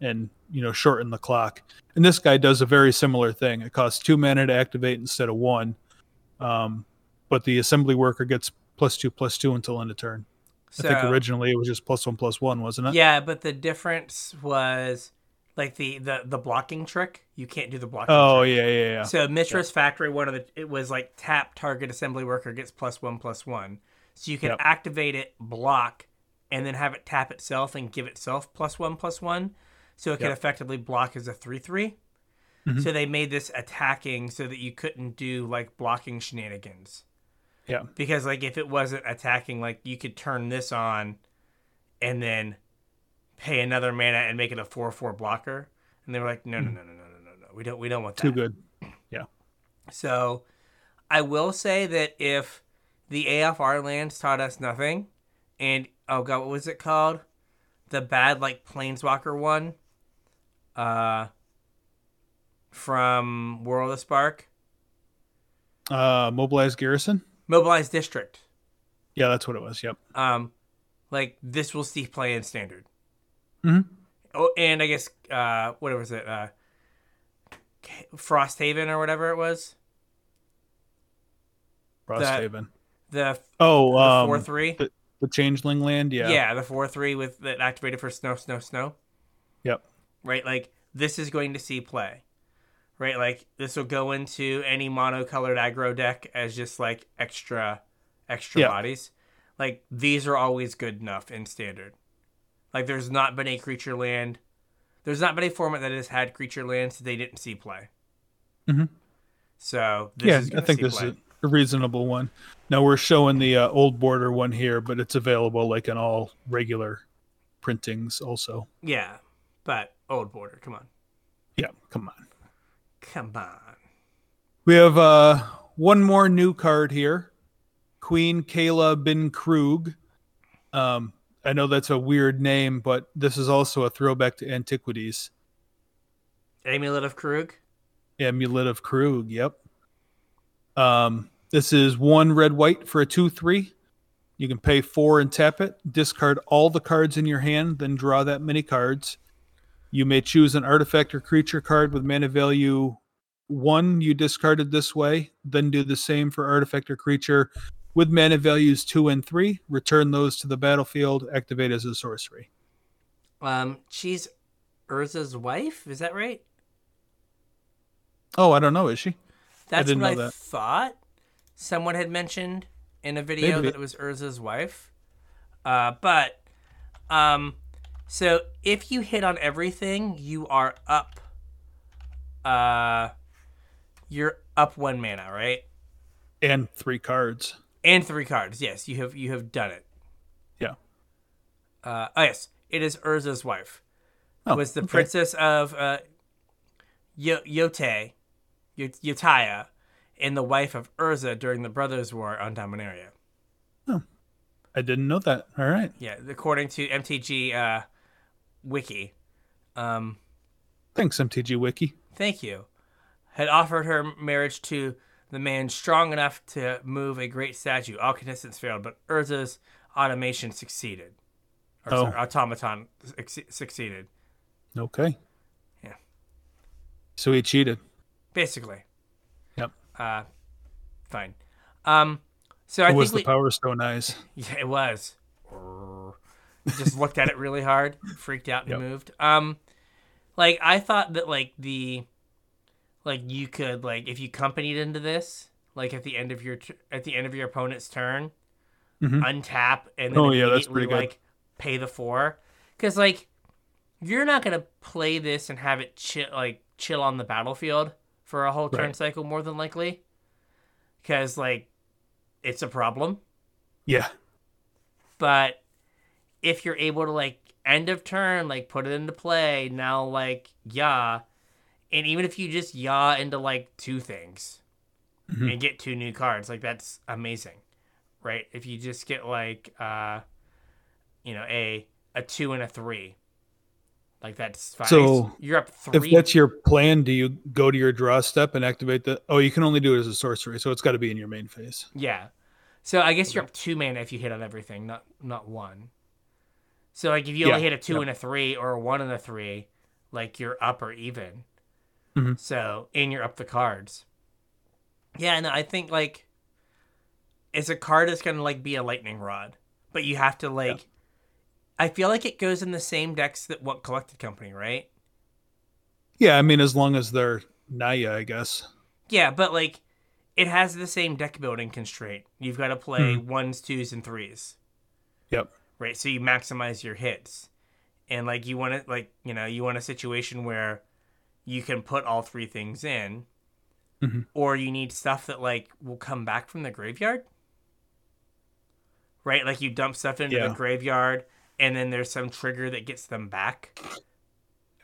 and you know shorten the clock. And this guy does a very similar thing. It costs two mana to activate instead of one. Um, but the assembly worker gets plus two plus two until end of turn. So, I think originally it was just plus one plus one, wasn't it? yeah, but the difference was like the the the blocking trick. You can't do the blocking. Oh trick. yeah, yeah, yeah. So Mishra's Factory, one of the it was like tap target assembly worker gets plus one plus one. So you can Yep. activate it, block, and then have it tap itself and give itself plus one plus one. So it can Yep. effectively block as a three three. Mhm. So they made this attacking so that you couldn't do like blocking shenanigans. Yeah. Because like if it wasn't attacking, like you could turn this on and then pay another mana and make it a four four blocker. And they were like, No, no, hmm. no, no, no, no, no, no. We don't we don't want that. Too good. Yeah. So I will say that if the AFR lands taught us nothing and oh god, what was it called? The bad like planeswalker one. Uh from World of Spark. Uh Mobilize Garrison? Mobilized District. Yeah, that's what it was. Yep. Um, like this will see play in standard. Mhm. Oh, and I guess uh, what was it? Uh, Frosthaven or whatever it was. Frosthaven. The Oh, the um, four three. the, the changeling land. Yeah. Yeah. the four three with that activated for snow, snow, snow. Yep. Right, like this is going to see play. Right, like this will go into any monocolored aggro deck as just like extra, extra Yeah. bodies. Like these are always good enough in standard. Like there's not been a creature land. There's not been a format that has had creature lands that they didn't see play. Mhm. So this yeah, is I think this play. is a reasonable one. Now we're showing the uh, old border one here, but it's available like in all regular printings also. Yeah, but old border. Come on, Yeah, come on. Come on. We have uh, one more new card here Queen Kayla bin-Kroog. Um, I know that's a weird name, but this is also a throwback to antiquities. Amulet of Kroog. Amulet of Kroog, yep. Um, this is one red white for a 2 3. You can pay four and tap it, discard all the cards in your hand, then draw that many cards. You may choose an artifact or creature card with mana value one you discarded this way, then do the same for artifact or creature with mana values two and three. Return those to the battlefield, activate as a sorcery. Um, she's Urza's wife. Is that right? Oh, I don't know, is she? That's didn't what I that. thought. Someone had mentioned in a video Maybe. that it was Urza's wife. Uh, but, um, so if you hit on everything, you are up. Uh, you're up one mana, right? And three cards. And three cards. Yes, you have you have done it. Yeah. Uh, oh yes, it is Urza's wife. Oh, was the okay. princess of uh, Yo- Yote, Yot- Yotaya, and the wife of Urza during the Brothers' War on Dominaria. Oh, I didn't know that. All right. Yeah, according to MTG uh, Wiki. Um, Thanks, MTG Wiki. thank you. Had offered her marriage to the man strong enough to move a great statue. All contestants failed, but Urza's automation succeeded. Or Oh. sorry, automaton suc- succeeded. Okay. Yeah. So he cheated. Basically. Yep. Uh, fine. Um, so I It think was we, the Power Stone eyes. Yeah, it was. Just looked at it really hard, freaked out and Yep. moved. Um, like I thought that like the, like you could like if you companied into this, like at the end of your at the end of your opponent's turn, Mhm. untap and then Oh, yeah, that's pretty good. like pay the four, because like you're not gonna play this and have it chill like chill on the battlefield for a whole turn Right. cycle more than likely, because like it's a problem Yeah. but if you're able to like end of turn like put it into play now like yeah and even if you just yaw into like two things Mhm. and get two new cards like that's amazing right if you just get like uh you know a a two and a three like that's fine So, you're up three. If that's your plan, do you go to your draw step and activate the? Oh, you can only do it as a sorcery, so it's got to be in your main phase. Yeah. So I guess you're up two mana if you hit on everything, not not one. So like if you only hit a two yeah. and a three or a one and a three, like you're up or even. Mhm. So and you're up the cards. Yeah, and I think like it's a card that's gonna like be a lightning rod, but you have to like. I feel like it goes in the same decks that what collected company, right? Yeah, I mean, as long as they're Naya, I guess. Yeah, but like it has the same deck building constraint. You've got to play Hmm. ones, twos, and threes. Yep. Right? So you maximize your hits, and like you want it, like you know, you want a situation where you can put all three things in, Mhm. or you need stuff that like will come back from the graveyard, right? Like you dump stuff into Yeah. the graveyard, and then there's some trigger that gets them back.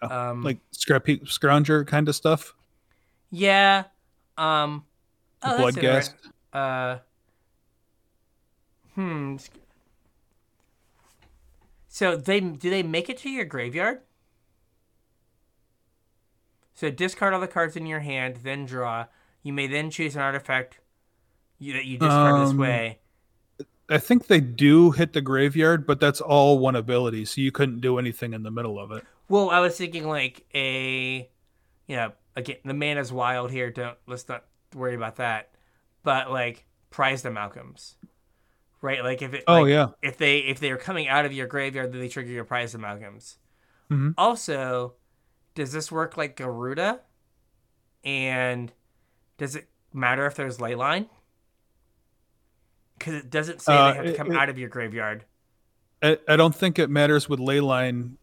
Yeah, Um, Like scrappy scrounger kind of stuff. yeah, um, oh, Bloodghast. interest- Uh, hmm. So they do they make it to your graveyard? So discard all the cards in your hand, then draw. You may then choose an artifact you, that you discard this Um, way. I think they do hit the graveyard, but that's all one ability, so you couldn't do anything in the middle of it. Well, I was thinking like a, you know, again the mana's wild here. Don't let's not worry about that. But like Prized Amalgams, right? Like if it. Oh like, yeah, if they if they are coming out of your graveyard, then they trigger your Prized Amalgams. Mhm. Also, does this work like Garuda? And does it matter if there's leyline? Because it doesn't say Uh, they have to come it- out of your graveyard I, I don't think it matters with leyline.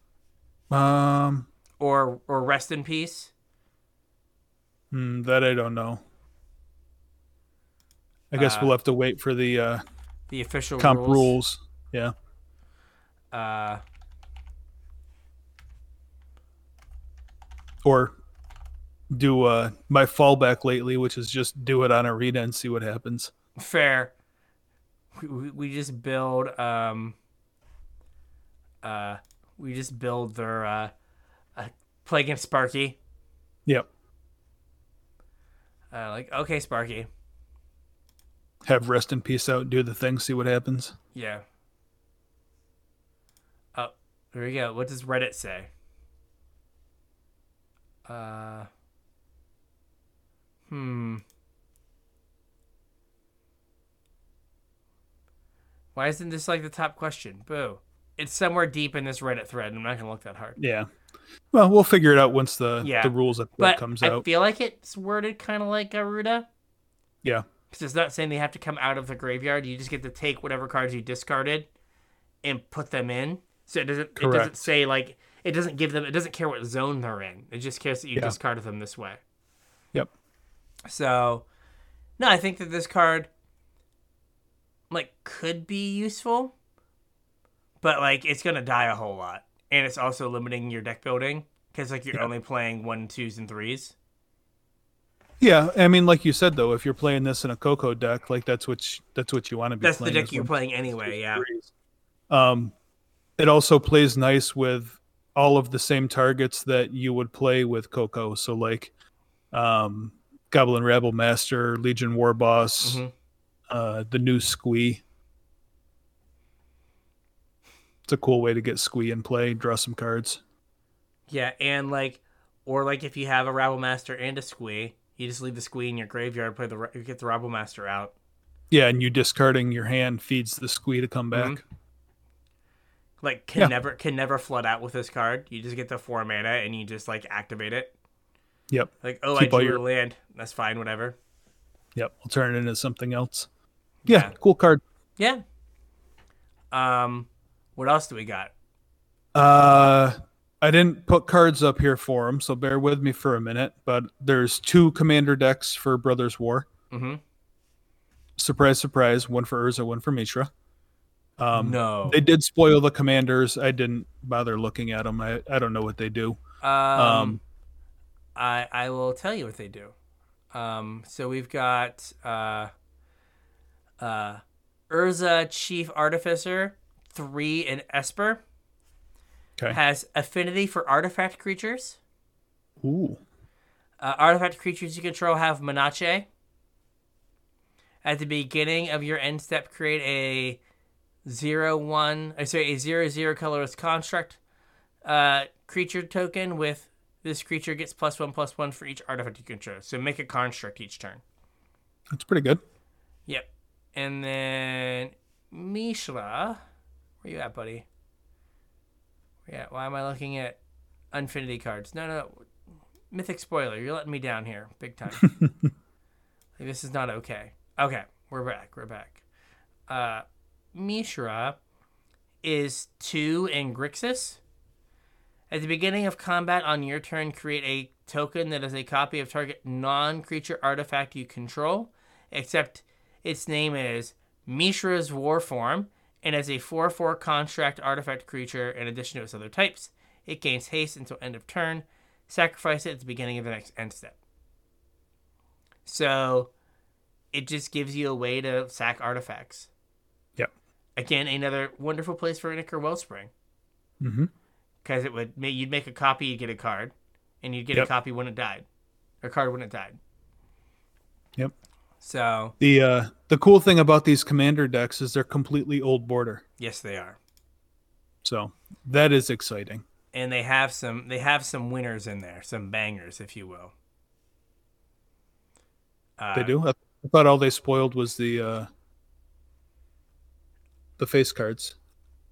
Um, or or rest in peace. hmm, that I don't know. I guess Uh, we'll have to wait for the uh, The official comp rules. rules. Yeah. Uh, Or do uh, my fallback lately, which is just do it on arena and see what happens. fair. We, we, just build. Um, uh, we just build their uh, uh play against Sparky. Yep. Uh, like okay, Sparky. Have rest in peace out, do the thing, see what happens. Yeah. Oh, there we go. What does Reddit say? Uh. Hmm. Why isn't this like the top question? Boo. It's somewhere deep in this Reddit thread. And I'm not gonna look that hard. Yeah. Well, we'll figure it out once the Yeah. the rules update But comes I out. feel like it's worded kind of like Garuda. Yeah. Because it's not saying they have to come out of the graveyard. You just get to take whatever cards you discarded and put them in. So it doesn't. It doesn't say like it doesn't give them. It doesn't care what zone they're in. It just cares that you Yeah. discarded them this way. Yep. So, no, I think that this card, like, could be useful, but like it's gonna die a whole lot, and it's also limiting your deck building because like you're Yeah. only playing one, twos, and threes. Yeah, I mean, like you said though, if you're playing this in a Coco deck, like that's what you, that's what you want to be. That's the deck you're one- playing anyway. Yeah. Um, it also plays nice with all of the same targets that you would play with Coco. So like, um, Goblin Rabblemaster, Legion Warboss, Mhm. uh, the new Squee. It's a cool way to get Squee in play, draw some cards. Yeah, and like, or like if you have a Rabble Master and a Squee, you just leave the Squee in your graveyard, play the you get the Rabblemaster out. Yeah, and you discarding your hand feeds the Squee to come back. Mhm. Like can Yeah. never can never flood out with this card. You just get the four mana and you just like activate it. Yep, Like oh, Keep I drew your- land. That's fine, whatever. yep. We'll turn it into something else. Yeah, Yeah. cool card. Yeah. Um, what else do we got? Uh, I didn't put cards up here for them, so bear with me for a minute. But there's two commander decks for Brothers War. Mm-hmm. Surprise, surprise! One for Urza, one for Mishra. Um, no. they did spoil the commanders. I didn't bother looking at them. I, I don't know what they do. Um, Um, I I will tell you what they do. Um, so we've got uh, uh, Urza Chief Artificer three and Esper Okay. has affinity for artifact creatures. Ooh. Uh, artifact creatures you control have menace. At the beginning of your end step, create a zero one. I sorry, a zero zero colorless construct uh, creature token with this creature gets plus one plus one for each artifact you control. So make a construct each turn. That's pretty good. Yep. And then Mishra, where you at, buddy? Yeah. Why am I looking at Infinity cards? No, no. Mythic spoiler. You're letting me down here, big time. like, this is not okay. Okay, we're back. We're back. Uh, Mishra is two in Grixis. At the beginning of combat on your turn, create a token that is a copy of target non-creature artifact you control, except its name is Mishra's War Form, and as a 4-4 construct artifact creature in addition to its other types. It gains haste until end of turn. Sacrifice it at the beginning of the next end step. So, it just gives you a way to sack artifacts. Yep. Again, another wonderful place for Ichor Wellspring Mm-hmm. because it would ma- you'd make a copy, you'd get a card, and you'd get a copy when it died, or card when it died. Yep. So The uh, the cool thing about these commander decks is they're completely old border. yes, they are, So that is exciting. and they have some they have some winners in there, some bangers, if you will. Uh, They do. I I thought all they spoiled was the uh, the face cards.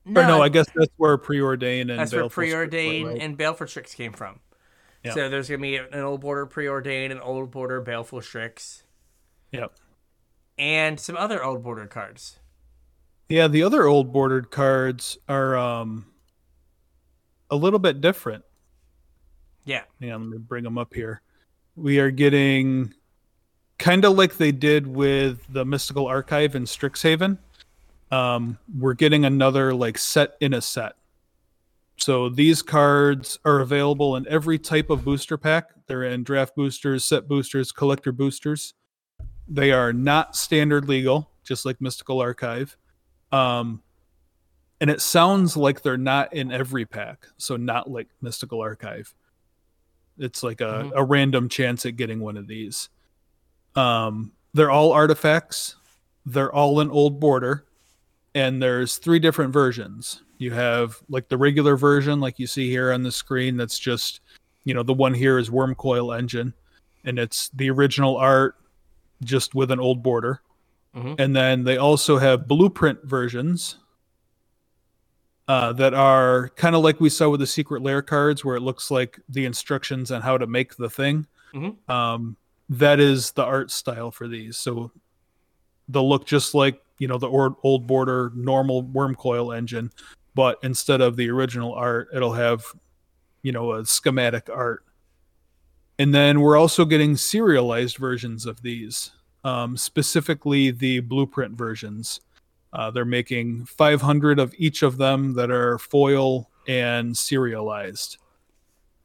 No, or no, I guess that's where preordain and that's where Baleful preordain right? and Baleful Strix came from. Yeah. So there's gonna be an old border preordain, an old border Baleful Strix, Yep. and some other old border cards. Yeah, the other old bordered cards are um a little bit different. Yeah. Hang on, let me bring them up here. We are getting kind of like they did with the Mystical Archive in Strixhaven. Um, we're getting another like set in a set. So these cards are available in every type of booster pack. They're in draft boosters, set boosters, collector boosters. They are not standard legal, just like Mystical Archive. Um, and it sounds like they're not in every pack, so not like Mystical Archive. It's like a, Mhm. a random chance at getting one of these. Um, they're all artifacts. They're all an old border, and there's three different versions. You have like the regular version, like you see here on the screen. That's just, you know, the one here is Wurmcoil Engine, and it's the original art, just with an old border. Mhm. And then they also have blueprint versions uh, that are kind of like we saw with the secret layer cards, where it looks like the instructions on how to make the thing. Mhm. Um, that is the art style for these. So they'll look just like you know the or- old border normal Wurmcoil Engine, but instead of the original art, it'll have you know a schematic art. And then we're also getting serialized versions of these, um, specifically the blueprint versions. Uh, they're making 500 of each of them that are foil and serialized.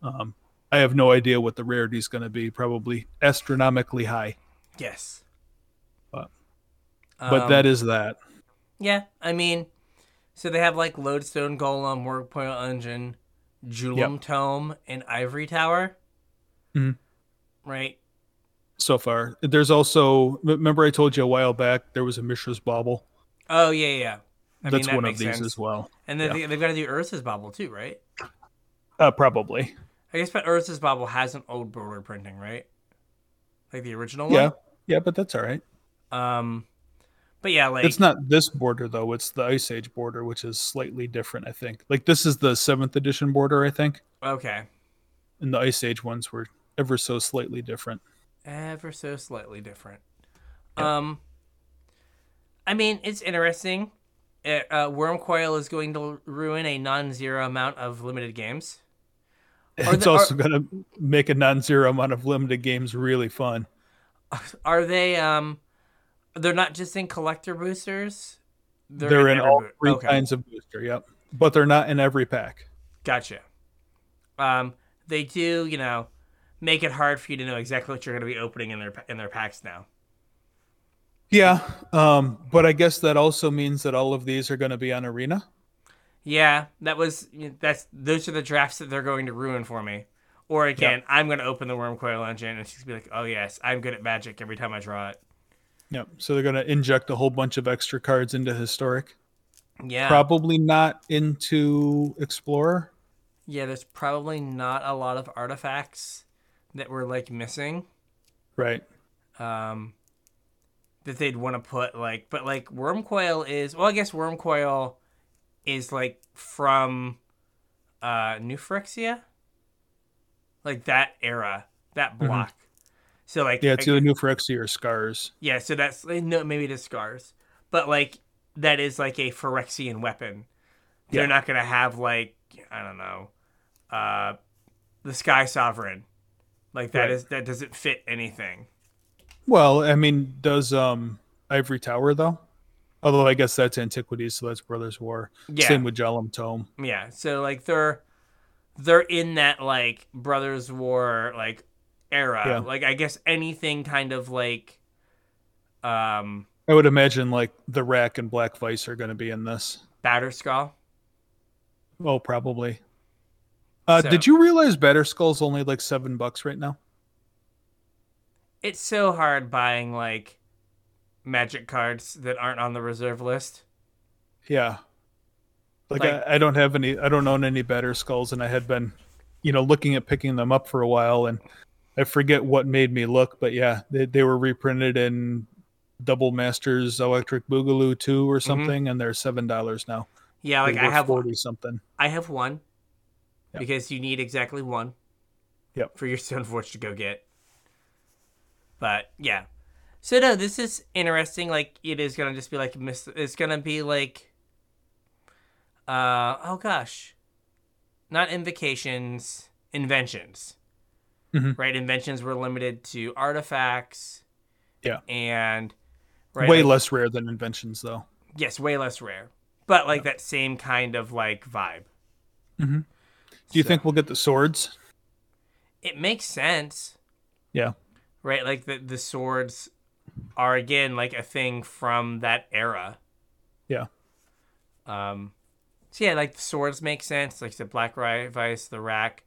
Um, I have no idea what the rarity is going to be. Probably astronomically high, Yes. But- but Um, that is that. Yeah, I mean, so they have like Lodestone Golem, Wurmcoil Engine, Jalum Tome, and Ivory Tower. Mhm. Right? so far. There's also remember I told you a while back there was a Mishra's Bauble. Oh, yeah, yeah. I That's mean, that one of these sense. as well. And then yeah. they, they've got to do Urza's Bauble too, right? Uh, probably. I guess, but Urza's Bauble has an old border printing, right? Like the original one? Yeah, yeah, but that's all right. Um, but yeah, like. it's not this border though. It's the Ice Age border, which is slightly different. I think. Like this is the seventh edition border, I think, Okay. and the Ice Age ones were ever so slightly different. ever so slightly different. Um, I mean, it's interesting. It, uh, Wurmcoil is going to ruin a non-zero amount of limited games. Are it's the- also going to make a non-zero amount of limited games really fun. Are they? Um, they're not just in collector boosters. They're, in, every all three okay, kinds of booster. Yep, but they're not in every pack. Gotcha. Um, they do, you know, make it hard for you to know exactly what you're going to be opening in their in their packs now. Yeah, um, but I guess that also means that all of these are going to be on Arena. Yeah, that was that's those are the drafts that they're going to ruin for me. Or again, I'm going to open the Wurmcoil engine and she's be like, "Oh yes, I'm good at Magic every time I draw it." Yep. So they're going to inject a whole bunch of extra cards into Historic. Yeah, Probably not into Explorer. yeah. There's probably not a lot of artifacts that we're like missing. Right. Um, that they'd want to put like, but like Wurmcoil is well, I guess Wurmcoil is like from uh New Phyrexia, like that era, that block. So like Mm-hmm. Yeah, it's I- either New Phyrexia or Scars. Yeah, so that's eh, no, maybe it is scars, but like that is like a Phyrexian weapon. They're Yeah. not gonna have like I don't know, uh, the Sky Sovereign. Like that Right. is that doesn't fit anything. Well, I mean, does um Ivory Tower though? Although I guess that's Antiquities, so that's Brothers War. Yeah, Same with Jalum Tome. yeah. So like they're they're in that like Brothers War like era. Yeah. Like I guess anything kind of like um I would imagine like the Rack and Black Vice are going to be in this. Batterskull. Oh, probably. Uh, So- Did you realize Batterskull's only like seven bucks right now? It's so hard buying like magic cards that aren't on the reserve list. Yeah. Like, Like- I, I don't have any. I don't own any Batterskulls, and I had been, you know, looking at picking them up for a while, and I forget what made me look, but yeah, they they were reprinted in Double Masters Electric Boogaloo two or something, and they're seven dollars now. Yeah, like I have forty something. I have one Yep. because you need exactly one. Yep. For your Stoneforge to go get. But yeah. So no, this is interesting. Like it is gonna just be like mis- it's gonna be like uh oh gosh. Not invocations, inventions. Mhm. Right? Inventions were limited to artifacts. Yeah. And Way like- less rare than inventions, though. Yes, way less rare. But like that same kind of like vibe. Do you So- think we'll get the swords? it makes sense, Yeah. right? Like the the swords are again like a thing from that era. Yeah. Um, so yeah, like the swords make sense. Like the Black Vice, the rack,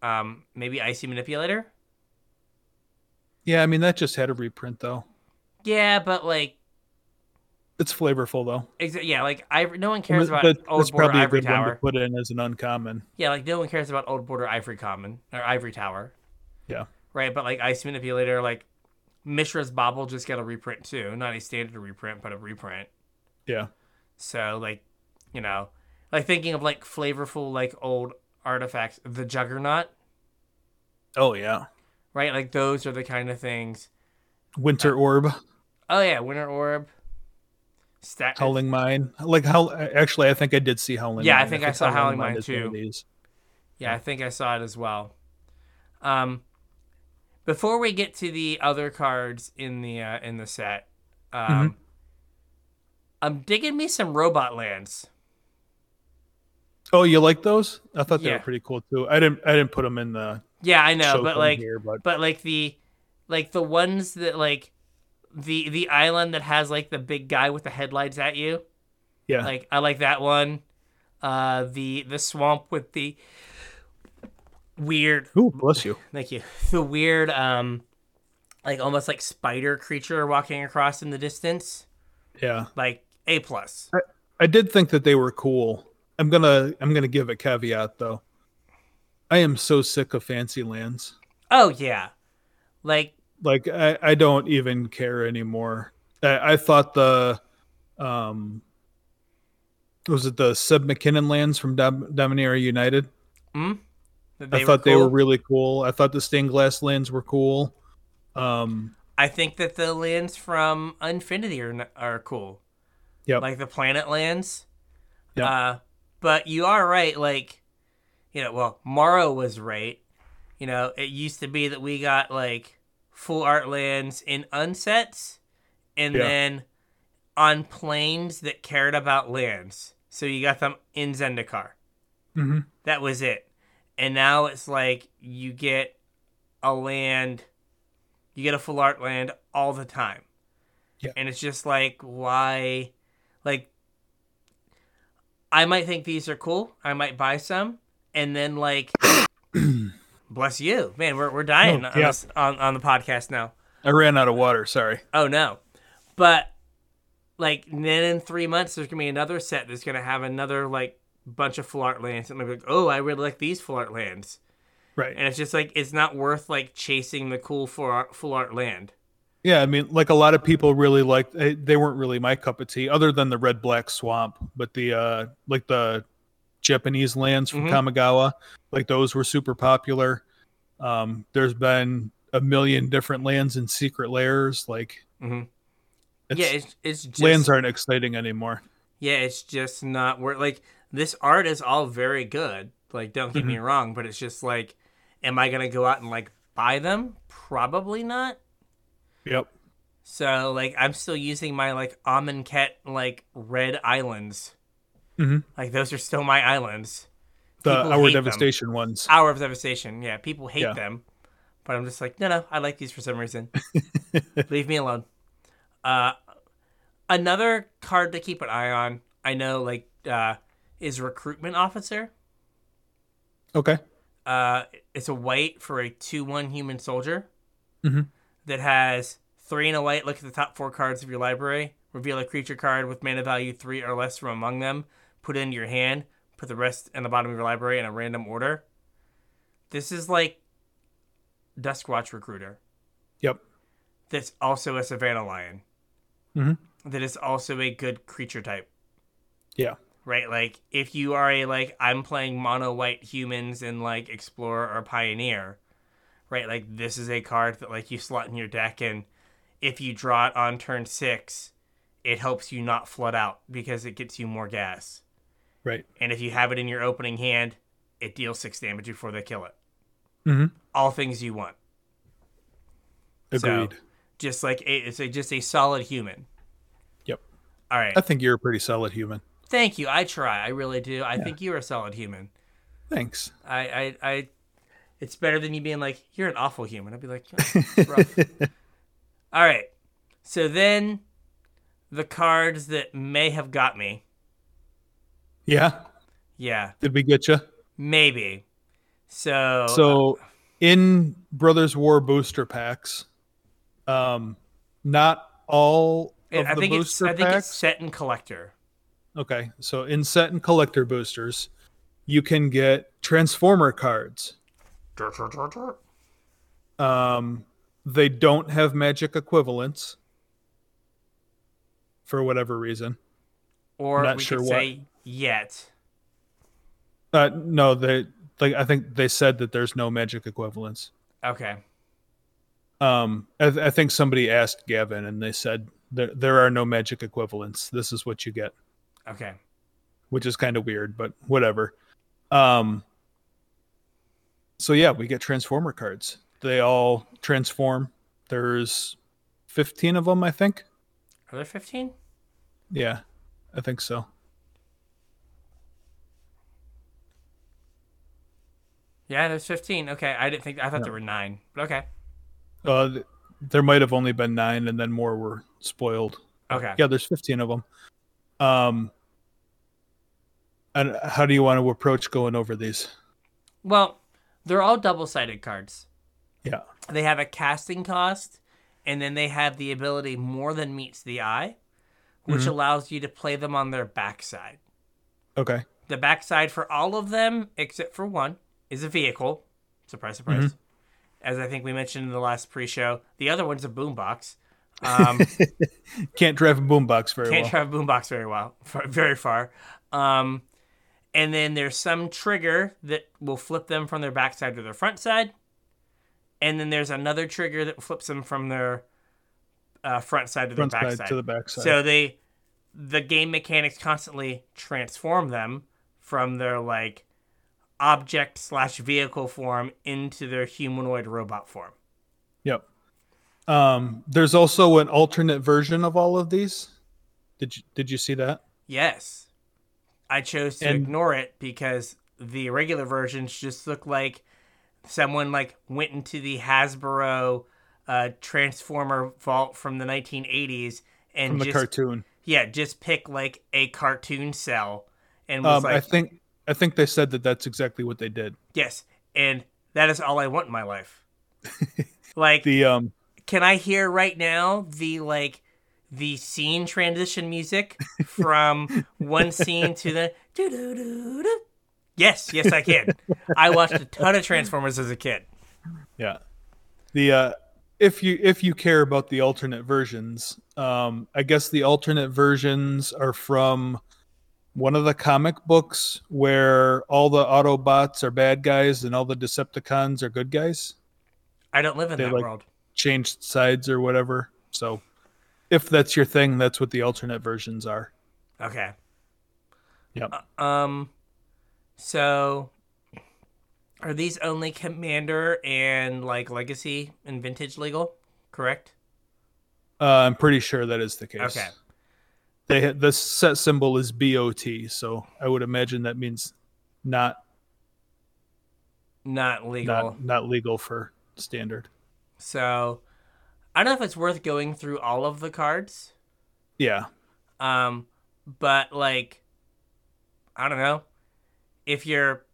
um, maybe Icy Manipulator. Yeah, I mean that just had a reprint though. Yeah, but like, It's flavorful though. yeah, like Ivory. No one cares about That- Old Border probably a Ivory good one Tower. to put in as an uncommon. Yeah, like no one cares about Old Border Ivory Common or Ivory Tower. Yeah. Right, but like Icy Manipulator, like Mishra's Bauble just got a reprint too. Not a standard reprint, but a reprint. Yeah. So like, you know, like thinking of like flavorful like old artifacts, the Juggernaut, Oh yeah. right? Like those are the kind of things. Winter Orb, Oh yeah, Winter Orb. Stack. Howling Mine. Like how actually I think I did see Howling Yeah, I Mine. think I saw Howling Mine, of too. Yeah, I think I saw it as well. Um, before we get to the other cards in the uh, in the set, um, Mm-hmm. I'm digging me some robot lands. Oh, you like those? I thought they Yeah. were pretty cool too. I didn't I didn't put them in the Yeah, I know, but like, here, but but like the like the ones that like the the island that has like the big guy with the headlights at you. yeah. Like I like that one. Uh, the the swamp with the weird Ooh, bless you. Thank you. The weird, um, like almost like spider creature walking across in the distance. Yeah. Like A plus. I did think that they were cool. I'm gonna I'm gonna give a caveat though. I am so sick of fancy lands. Oh yeah, like Like I, I don't even care anymore. I, I thought the um was it the Sub McKinnon lands from Dom- Dominaria United? that I thought they were really cool. I thought the stained glass lands were cool. Um I think that the lands from Infinity are are cool. Yep. Like the planet lands. Yep. Uh, but you are right. Like, you know, well, Maro was right. You know, it used to be that we got like full art lands in unsets, and Yeah. then on planes that cared about lands. So you got them in Zendikar. mhm. That was it. And now it's like you get a land, you get a full art land all the time. Yeah. And it's just like, why? Like, I might think these are cool. I might buy some. And then, like, bless you. Man, we're, we're dying Oh, on, yeah. this, on, on the podcast now. I ran out of water, sorry. Oh no. But like then in three months there's gonna be another set that's gonna have another like bunch of full art lands and I'm like, oh I really like these full art lands. Right. And it's just like it's not worth like chasing the cool full art full art land. Yeah, I mean, like a lot of people really liked. They, they weren't really my cup of tea, other than the red black swamp. But the uh, like the Japanese lands from Mhm. Kamigawa, like those were super popular. Um, there's been a million different lands and secret layers. Like, mm-hmm. it's, yeah, it's it's just lands aren't exciting anymore. yeah, it's just not worth like this art is all very good. Like don't get Mm-hmm. me wrong, but it's just like am I gonna go out and like buy them? Probably not. Yep. So like I'm still using my like Amonkhet like red islands. Mhm. Like those are still my islands. The People our hate them. devastation ones. Hour of Devastation. Yeah, people hate Yeah. them. But I'm just like, no no, I like these for some reason. Leave me alone. Uh another card to keep an eye on, I know like uh is recruitment officer. Okay. Uh it's a white for a two one human soldier. Mhm. that has three and a white. Look at the top four cards of your library. Reveal a creature card with mana value three or less from among them. Put it into your hand. Put the rest in the bottom of your library in a random order. This is like Duskwatch Recruiter. Yep. That's also a Savannah Lion. Mhm. That is also a good creature type. Yeah. Right? Like, if you are a, like, I'm playing mono white humans in, like, Explorer or Pioneer, right? Like, this is a card that, like, you slot in your deck, and if you draw it on turn six, it helps you not flood out because it gets you more gas. Right. And if you have it in your opening hand, it deals six damage before they kill it. Mhm. All things you want. So, Agreed. just like a, it's a, just a solid human. Yep. All right. I think you're a pretty solid human. Thank you. I try. I really do. I think you're a solid human. Thanks. I, I, I, it's better than you being like, you're an awful human. I'd be like, "Oh, rough. all right. So then the cards that may have got me. Yeah. Yeah, Did we get you? maybe. So, So in Brothers War booster packs, um, not all uh, of I the think it's, I think packs. it's set and collector. Okay, so in set and collector boosters, you can get Transformer cards. Um, they don't have magic equivalents for whatever reason. Or Not we sure could what. say yet. Uh, no, they like I think they said that there's no magic equivalents. Okay. Um, I, th- I think somebody asked Gavin, and they said there there are no magic equivalents. This is what you get, Okay. which is kind of weird, but whatever. Um, so yeah, we get Transformer cards. They all transform. There's 15 of them, I think. Are there 15? Yeah, I think so. Yeah, there's 15. Okay. I didn't think, I thought there were nine. But okay. Uh, there might have only been nine, and then more were spoiled. Okay. Yeah, there's 15 of them. Um, and how do you want to approach going over these? Well, they're all double sided cards. Yeah. They have a casting cost, and then they have the ability more than meets the eye, which Mhm. allows you to play them on their backside. Okay. The backside for all of them, except for one, is a vehicle. Surprise, surprise. As I think we mentioned in the last pre-show, the other one's a boombox. Um, Can't drive a boombox very well. can't well. drive a boombox very well, very far. Um, and then there's some trigger that will flip them from their backside to their front side, and then there's another trigger that flips them from their uh, front side to Front their side backside. to the backside. So they, the game mechanics constantly transform them from their like object slash vehicle form into their humanoid robot form. yep. Um, there's also an alternate version of all of these. Did you did you see that? Yes. I chose to And- ignore it because the regular versions just look like someone like went into the Hasbro uh, Transformer vault from the 1980s and From the just cartoon. yeah, just pick like a cartoon cell and was Um, like I think I think they said that that's exactly what they did. yes, and that is all I want in my life. like The um can I hear right now the like the scene transition music from one scene to the doo doo doo doo? Yes, yes, I can. I watched a ton of Transformers as a kid. Yeah. The uh if you if you care about the alternate versions, um I guess the alternate versions are from one of the comic books where all the Autobots are bad guys and all the Decepticons are good guys. I don't live in They, that like- world. Changed sides or whatever. So if that's your thing, that's what the alternate versions are. Okay. Yep. Um. So, are these only Commander and like Legacy and Vintage legal? Correct. Uh, I'm pretty sure that is the case. Okay. They the set symbol is BOT, so I would imagine that means not Not legal. not not legal for standard. So, I don't know if it's worth going through all of the cards. Yeah. Um, but like, I don't know. If you're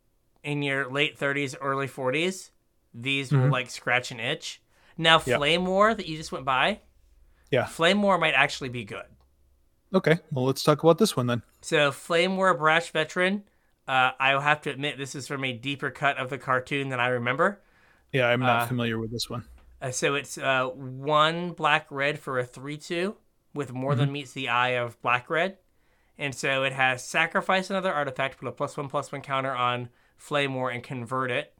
in your late 30s, early 40s, these will Mhm. like scratch an itch. Now, Yeah. Flamewar that you just went by, Yeah. Flamewar might actually be good. Okay. Well, let's talk about this one then. So, Flamewar Brash Veteran, uh, I will have to admit this is from a deeper cut of the cartoon than I remember. Yeah, I'm not Uh, familiar with this one. Uh, so it's uh, one black red for a three two with more than meets the eye of black red, and so it has sacrifice another artifact, put a plus one plus one counter on Flamewar and convert it.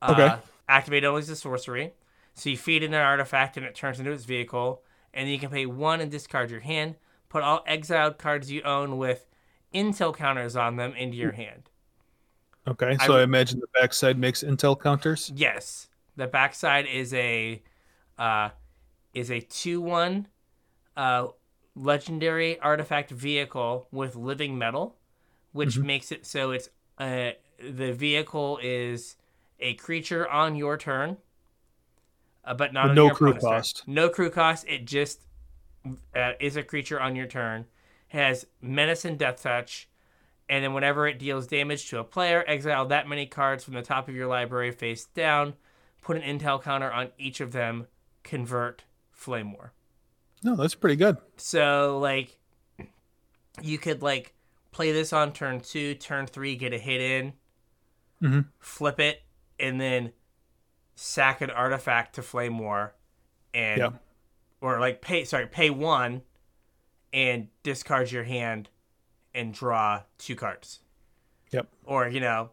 Uh, Okay. Activate only as a sorcery. So you feed in an artifact and it turns into its vehicle, and then you can pay one and discard your hand. Put all exiled cards you own with intel counters on them into your hand. Okay. So I, would- imagine the backside makes intel counters. Yes, the backside is a uh, is a 2 1 uh, legendary artifact vehicle with living metal, which Mhm. makes it so it's uh, the vehicle is a creature on your turn, uh, but not no crew cost. No crew cost. It just uh, is a creature on your turn. Has menace and deathtouch, and then whenever it deals damage to a player, exile that many cards from the top of your library face down. Put an intel counter on each of them. Convert Flamewar. No, that's pretty good. So like, you could like play this on turn two, turn three, get a hit in, Mhm. flip it, and then sack an artifact to Flamewar, and. Or like pay sorry pay one, and discard your hand, and draw two cards. Yep. Or you know,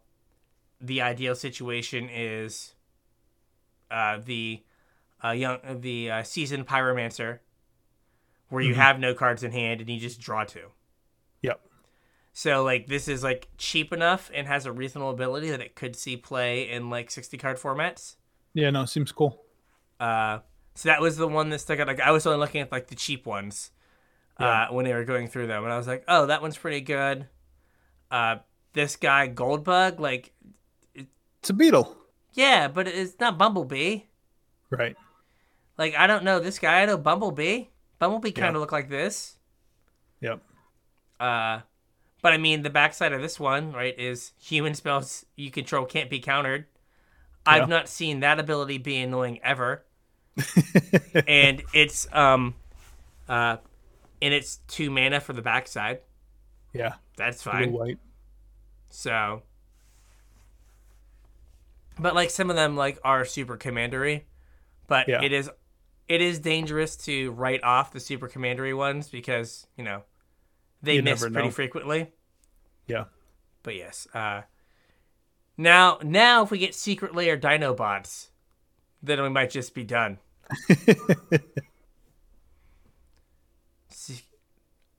the ideal situation is, uh, the, uh, young the uh, seasoned pyromancer, where you Mhm. have no cards in hand and you just draw two. Yep. So like this is like cheap enough and has a reasonable ability that it could see play in like sixty card formats. Yeah, no, seems cool. Uh, so that was the one that stuck out. Like I was only looking at like the cheap ones, Yeah. uh, when they were going through them, and I was like, oh, that one's pretty good. Uh, this guy Goldbug, like, It's a beetle. yeah, but it's not Bumblebee. Right. Like I don't know this guy. I know Bumblebee. Bumblebee kind of Yeah. look like this. Yep. Uh, but I mean, the backside of this one, right, is human spells you control can't be countered. Yeah. I've not seen that ability be annoying ever. and it's um, uh, and it's two mana for the backside. Yeah. That's Blue fine. white. So, but like some of them like are super commandery, but Yeah. it is it is dangerous to write off the super commandery ones because you know they You miss pretty frequently. Yeah. But yes, uh, now now if we get Secret Lair Dinobots, then we might just be done.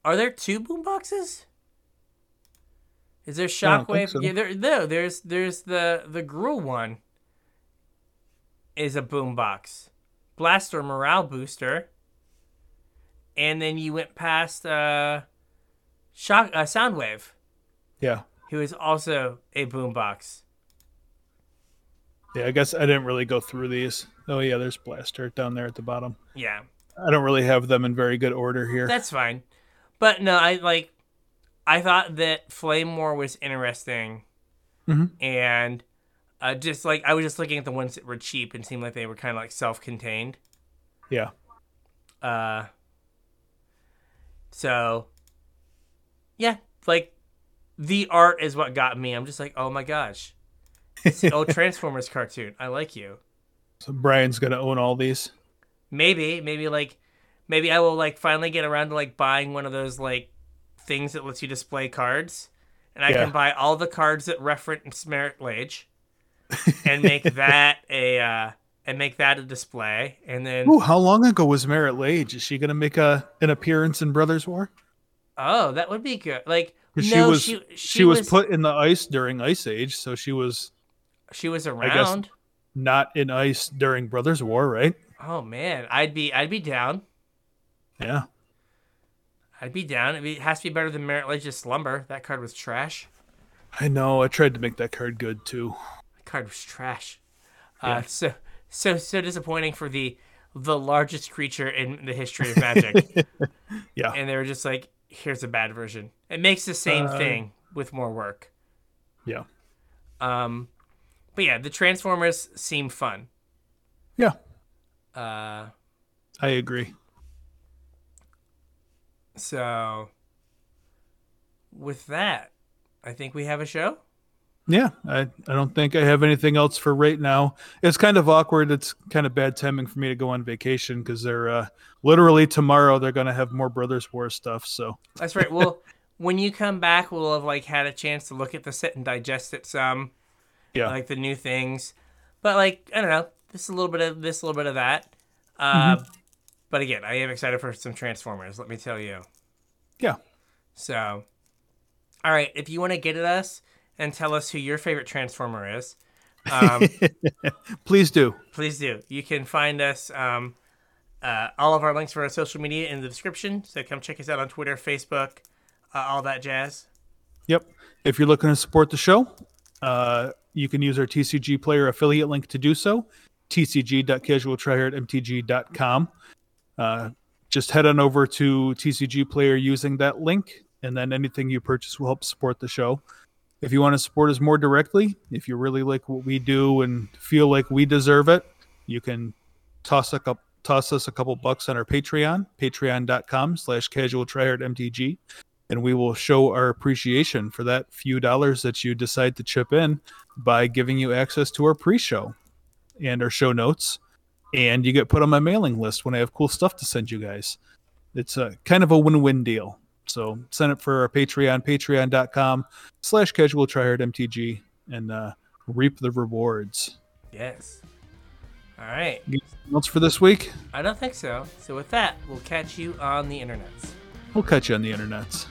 Are there two boomboxes? Is there I don't think Shockwave? so. Yeah, there. No, there's there's the the Gruul one. Is a boombox, Blaster morale booster, and then you went past uh, Shock uh, Soundwave, Yeah. who is also a boombox. Yeah, I guess I didn't really go through these. Oh yeah, there's Blaster down there at the bottom. Yeah, I don't really have them in very good order here. that's fine. But no, I like. I thought that Flamewar was interesting, Mhm. and uh, just like I was just looking at the ones that were cheap and seemed like they were kind of like self-contained. Yeah. Uh. So. Yeah, like the art is what got me. I'm just like, oh my gosh, it's the old Transformers cartoon. I like you. So Brian's gonna own all these. Maybe, maybe like, maybe I will like finally get around to like buying one of those like things that lets you display cards, and I Yeah. can buy all the cards that reference Marit Lage, and make that a uh, and make that a display, and then Ooh, how long ago was Marit Lage? Is she gonna make a an appearance in Brothers War? oh, that would be good. Like no, she was she, she, was, put in the ice during Ice Age, so she was she was around. Not in ice during Brothers War, right? Oh man, I'd be I'd be down. Yeah. I'd be down. It has to be better than Marit Lage's Slumber. That card was trash. I know. I tried to make that card good too. That card was trash. Yeah. Uh, so so so disappointing for the the largest creature in the history of Magic, Yeah. and they were just like, "Here's a bad version." It makes the same Uh, thing with more work. Yeah. Um, but yeah, the Transformers seem fun. Yeah. Uh, I agree. so with that, I think we have a show. Yeah, I, I don't think I have anything else for right now. It's kind of awkward. It's kind of bad timing for me to go on vacation because they're uh, literally tomorrow they're going to have more Brothers War stuff. So That's right. Well, when you come back, we'll have like had a chance to look at the set and digest it some, yeah, like the new things. But like I don't know, this is a little bit of this, a little bit of that. Uh, But again, I am excited for some Transformers. Let me tell you. yeah, So, all right, if you want to get at us and tell us who your favorite Transformer is, um, please do. please do. You can find us um, Uh, all of our links for our social media in the description. So come check us out on Twitter, Facebook, uh, all that jazz. Yep. If you're looking to support the show, uh, you can use our TCG player affiliate link to do so. tcg.casualtryhardmtg.com. Uh, just head on over to TCG player using that link, and then anything you purchase will help support the show. If you want to support us more directly, if you really like what we do and feel like we deserve it, you can toss a toss us a couple bucks on our Patreon, patreon.com slash casual mtg and we will show our appreciation for that few dollars that you decide to chip in by giving you access to our pre-show and our show notes and you get put on my mailing list when i have cool stuff to send you guys it's a kind of a win-win deal so sign up for our patreon patreon.com slash casual mtg and uh, reap the rewards Yes. All right. anything else for this week I don't think so. So with that, we'll catch you on the internets. we'll catch you on the internets